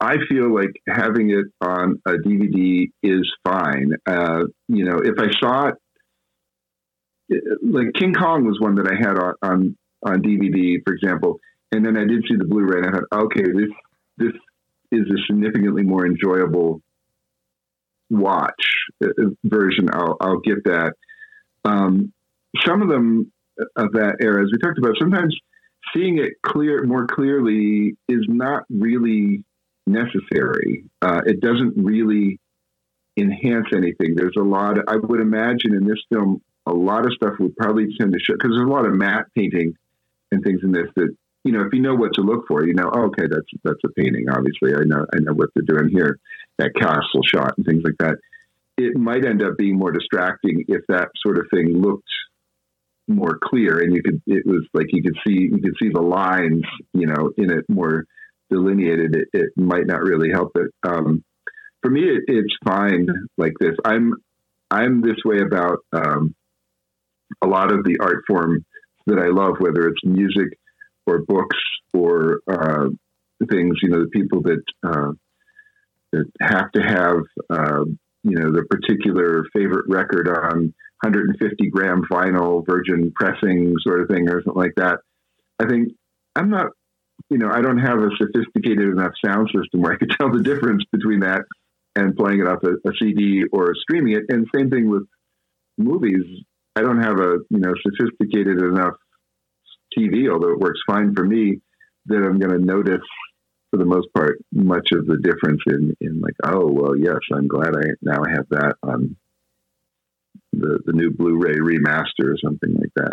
I feel like having it on a DVD is fine. Uh, you know, if I saw it, like King Kong was one that I had on, on on DVD, for example, and then I did see the Blu-ray, and I thought, okay, this this is a significantly more enjoyable watch uh, version, I'll, I'll get that. Um, some of them of that era, as we talked about, sometimes seeing it clear more clearly is not really necessary. Uh, it doesn't really enhance anything. There's a lot. Of, I would imagine in this film, a lot of stuff would probably tend to show because there's a lot of matte painting and things in this that you know if you know what to look for, you know, oh, okay, that's that's a painting. Obviously, I know I know what they're doing here. That castle shot and things like that. It might end up being more distracting if that sort of thing looked more clear and you could it was like you could see you could see the lines you know in it more delineated it, it might not really help it um, for me it, it's fine like this i'm i'm this way about um, a lot of the art form that i love whether it's music or books or uh, things you know the people that uh, that have to have uh, you know the particular favorite record on 150 gram vinyl virgin pressing sort of thing or something like that. I think I'm not, you know, I don't have a sophisticated enough sound system where I could [laughs] tell the difference between that and playing it off a, a CD or streaming it. And same thing with movies. I don't have a, you know, sophisticated enough TV, although it works fine for me, that I'm going to notice for the most part much of the difference in, in like, oh, well, yes, I'm glad I now have that on the, the new Blu-ray remaster or something like that.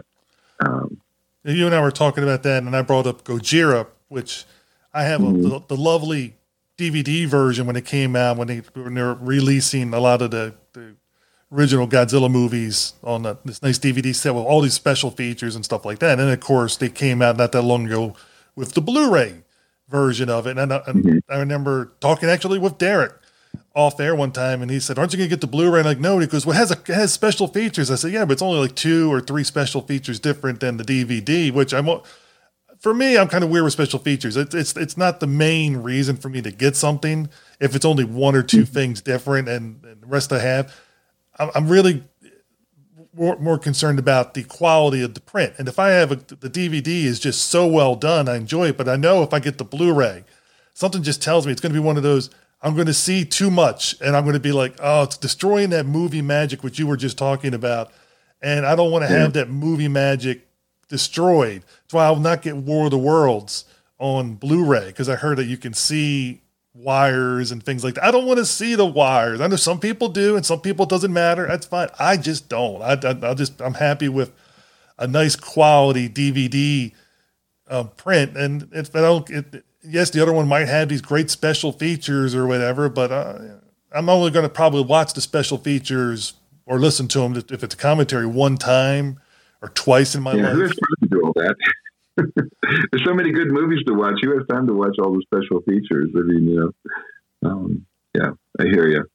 Um, you and I were talking about that, and I brought up Gojira, which I have a, the, the, lovely DVD version when it came out when they when they're releasing a lot of the, the original Godzilla movies on the, this nice DVD set with all these special features and stuff like that. And of course they came out not that long ago with the Blu-ray version of it. And I, mm-hmm. I remember talking actually with Derek off air one time and he said, Aren't you going to get the Blu ray? And I'm like, no. he goes, Well, it has, a, it has special features. I said, Yeah, but it's only like two or three special features different than the DVD, which I'm, for me, I'm kind of weird with special features. It's, it's, it's not the main reason for me to get something if it's only one or 2 mm-hmm. things different and, and, the rest I have. I'm, I'm really more, more, concerned about the quality of the print. And if I have a, the DVD is just so well done, I enjoy it. But I know if I get the Blu ray, something just tells me it's going to be one of those I'm going to see too much and I'm going to be like, oh, it's destroying that movie magic, which you were just talking about. And I don't want to have that movie magic destroyed. That's why I'll not get War of the Worlds on Blu ray because I heard that you can see wires and things like that. I don't want to see the wires. I know some people do and some people doesn't matter. That's fine. I just don't. I, I, I just, I'm happy with a nice quality DVD um, print. And if I don't, it, yes, the other one might have these great special features or whatever, but uh, I'm only going to probably watch the special features or listen to them if it's a commentary one time or twice in my yeah, life. Who has time to do all that? [laughs] There's so many good movies to watch. Who has time to watch all the special features? I mean, you know, um, yeah, I hear you.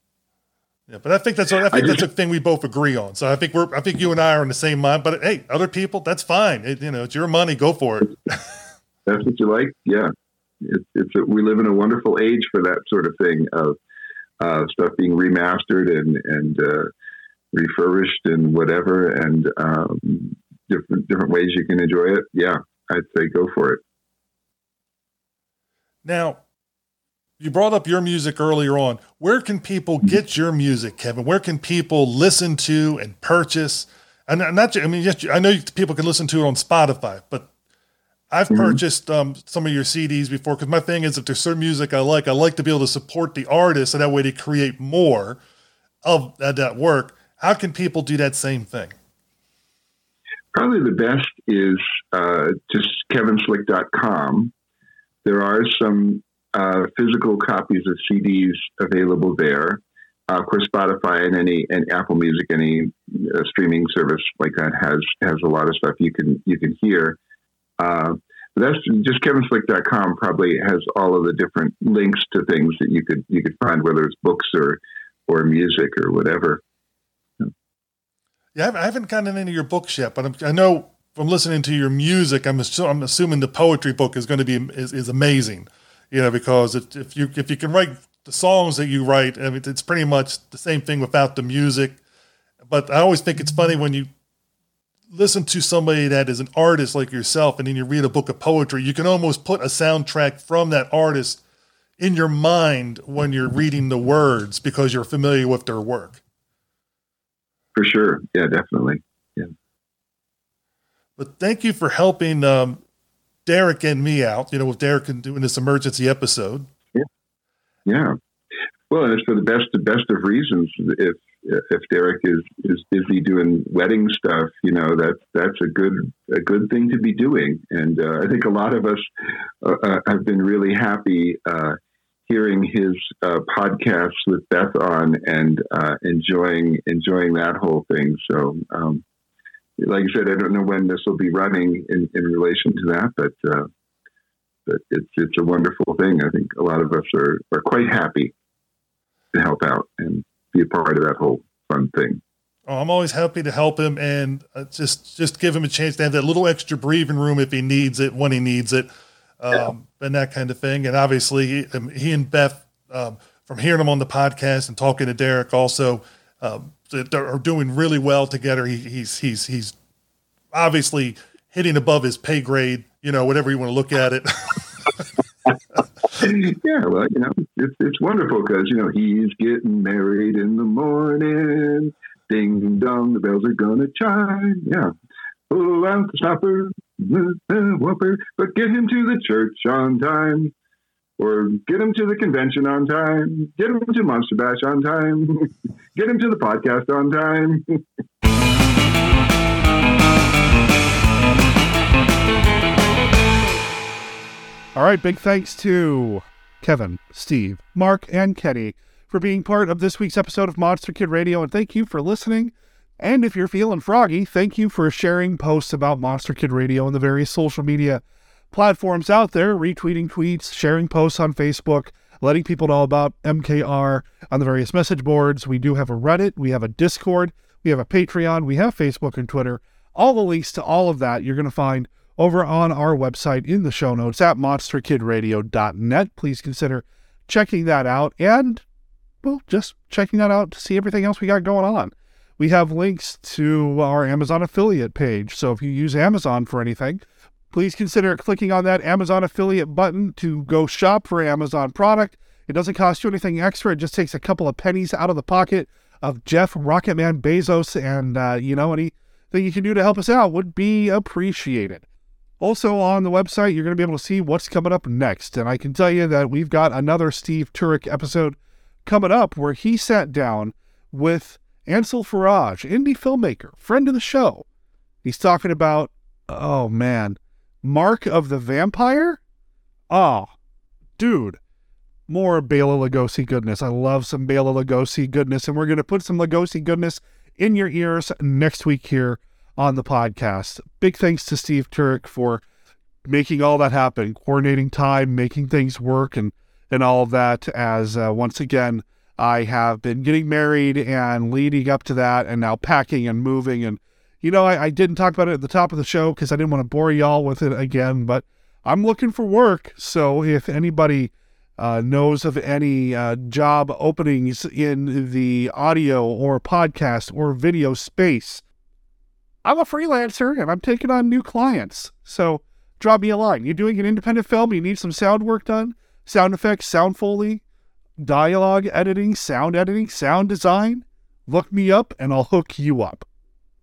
Yeah, but I think that's I think I just, that's a thing we both agree on. So I think we're I think you and I are in the same mind. But hey, other people, that's fine. It, you know, it's your money. Go for it. [laughs] that's what you like. Yeah, it's, it's a, we live in a wonderful age for that sort of thing of uh, stuff being remastered and and uh, refurbished and whatever, and um, different different ways you can enjoy it. Yeah, I'd say go for it. Now, you brought up your music earlier on. Where can people mm-hmm. get your music, Kevin? Where can people listen to and purchase? And not, I mean, yes, I know people can listen to it on Spotify, but I've mm-hmm. purchased um, some of your CDs before because my thing is if there's certain music I like, I like to be able to support the artist, and that way to create more of that, that work. How can people do that same thing? Probably the best is uh, just kevinslick.com. There are some uh, physical copies of CDs available there. Uh, of course, Spotify and any and Apple Music, any uh, streaming service like that has has a lot of stuff you can you can hear. Uh, that's just kevinslick.com probably has all of the different links to things that you could you could find, whether it's books or or music or whatever. Yeah, I haven't gotten into your books yet, but I'm, i know from listening to your music, I'm, assu- I'm assuming the poetry book is going to be is, is amazing. You know, because if, if you if you can write the songs that you write, I mean, it's pretty much the same thing without the music. But I always think it's funny when you listen to somebody that is an artist like yourself and then you read a book of poetry, you can almost put a soundtrack from that artist in your mind when you're reading the words because you're familiar with their work. For sure. Yeah, definitely. Yeah. But thank you for helping um, Derek and me out, you know, with Derek and doing this emergency episode. Yeah. Yeah. Well, and it's for the best, the best of reasons. If if Derek is is busy doing wedding stuff, you know that's that's a good a good thing to be doing. And uh, I think a lot of us uh, uh have been really happy uh, hearing his uh, podcasts with Beth on and uh, enjoying enjoying that whole thing. So, um, like I said, I don't know when this will be running in, in relation to that, but but it's it's a wonderful thing. I think a lot of us are are quite happy to help out and be a part of that whole fun thing. Oh, I'm always happy to help him and uh, just just give him a chance to have that little extra breathing room if he needs it when he needs it, um, yeah. And that kind of thing. And obviously, he, um, he and Beth, um, from hearing him on the podcast and talking to Derek, also um, are doing really well together. He, he's he's he's obviously hitting above his pay grade. You know, whatever you want to look at it. [laughs] yeah, well, you know, it's it's wonderful because you know he's getting married in the morning. Ding dong, the bells are gonna chime. Yeah, pull out the stopper, Eh, whooper, but get him to the church on time, or get him to the convention on time. Get him to Monster Bash on time. [laughs] get him to the podcast on time. [laughs] All right, big thanks to Kevin, Steve, Mark, and Kenny for being part of this week's episode of Monster Kid Radio, and thank you for listening. And if you're feeling froggy, thank you for sharing posts about Monster Kid Radio on the various social media platforms out there, retweeting tweets, sharing posts on Facebook, letting people know about MKR on the various message boards. We do have a Reddit, we have a Discord, we have a Patreon, we have Facebook and Twitter. All the links to all of that you're going to find over on our website in the show notes at monsterkidradio.net. Please consider checking that out and, well, just checking that out to see everything else we got going on. We have links to our Amazon affiliate page. So if you use Amazon for anything, please consider clicking on that Amazon affiliate button to go shop for Amazon product. It doesn't cost you anything extra. It just takes a couple of pennies out of the pocket of Jeff Rocketman Bezos. And, uh, you know, anything you can do to help us out would be appreciated. Also, on the website, you're going to be able to see what's coming up next. And I can tell you that we've got another Steve Turek episode coming up where he sat down with Ansel Faraj, indie filmmaker, friend of the show. He's talking about, oh man, Mark of the Vampire? Ah, oh, dude, more Bela Lugosi goodness. I love some Bela Lugosi goodness, and we're going to put some Lugosi goodness in your ears next week here on the podcast. Big thanks to Steve Turek for making all that happen, coordinating time, making things work, and and all of that. As uh, once again, I have been getting married and leading up to that, and now packing and moving. And you know, I, I didn't talk about it at the top of the show because I didn't want to bore y'all with it again. But I'm looking for work, so if anybody uh, knows of any uh, job openings in the audio or podcast or video space I'm a freelancer and I'm taking on new clients. So drop me a line. You're doing an independent film, you need some sound work done, sound effects, sound foley, dialogue editing, sound editing, sound design. Look me up and I'll hook you up.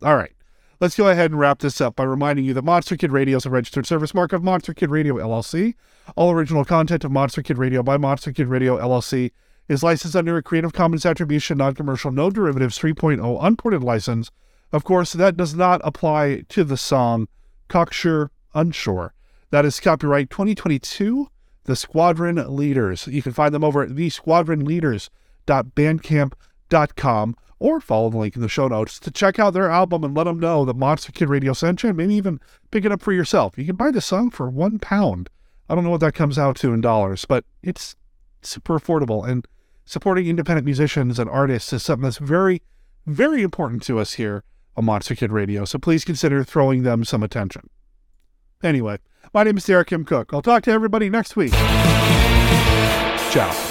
All right. Let's go ahead and wrap this up by reminding you that Monster Kid Radio is a registered service mark of Monster Kid Radio LLC. All original content of Monster Kid Radio by Monster Kid Radio LLC is licensed under a Creative Commons Attribution, Non Commercial, No Derivatives 3.0 Unported license of course, that does not apply to the song Cocksure Unsure. That is copyright 2022, The Squadron Leaders. You can find them over at thesquadronleaders.bandcamp.com or follow the link in the show notes to check out their album and let them know that Monster Kid Radio sent you, and maybe even pick it up for yourself. You can buy the song for one pound. I don't know what that comes out to in dollars, but it's super affordable. And supporting independent musicians and artists is something that's very, very important to us here on Monster Kid Radio, so please consider throwing them some attention. Anyway, my name is Derek M. Koch. I'll talk to everybody next week. Ciao.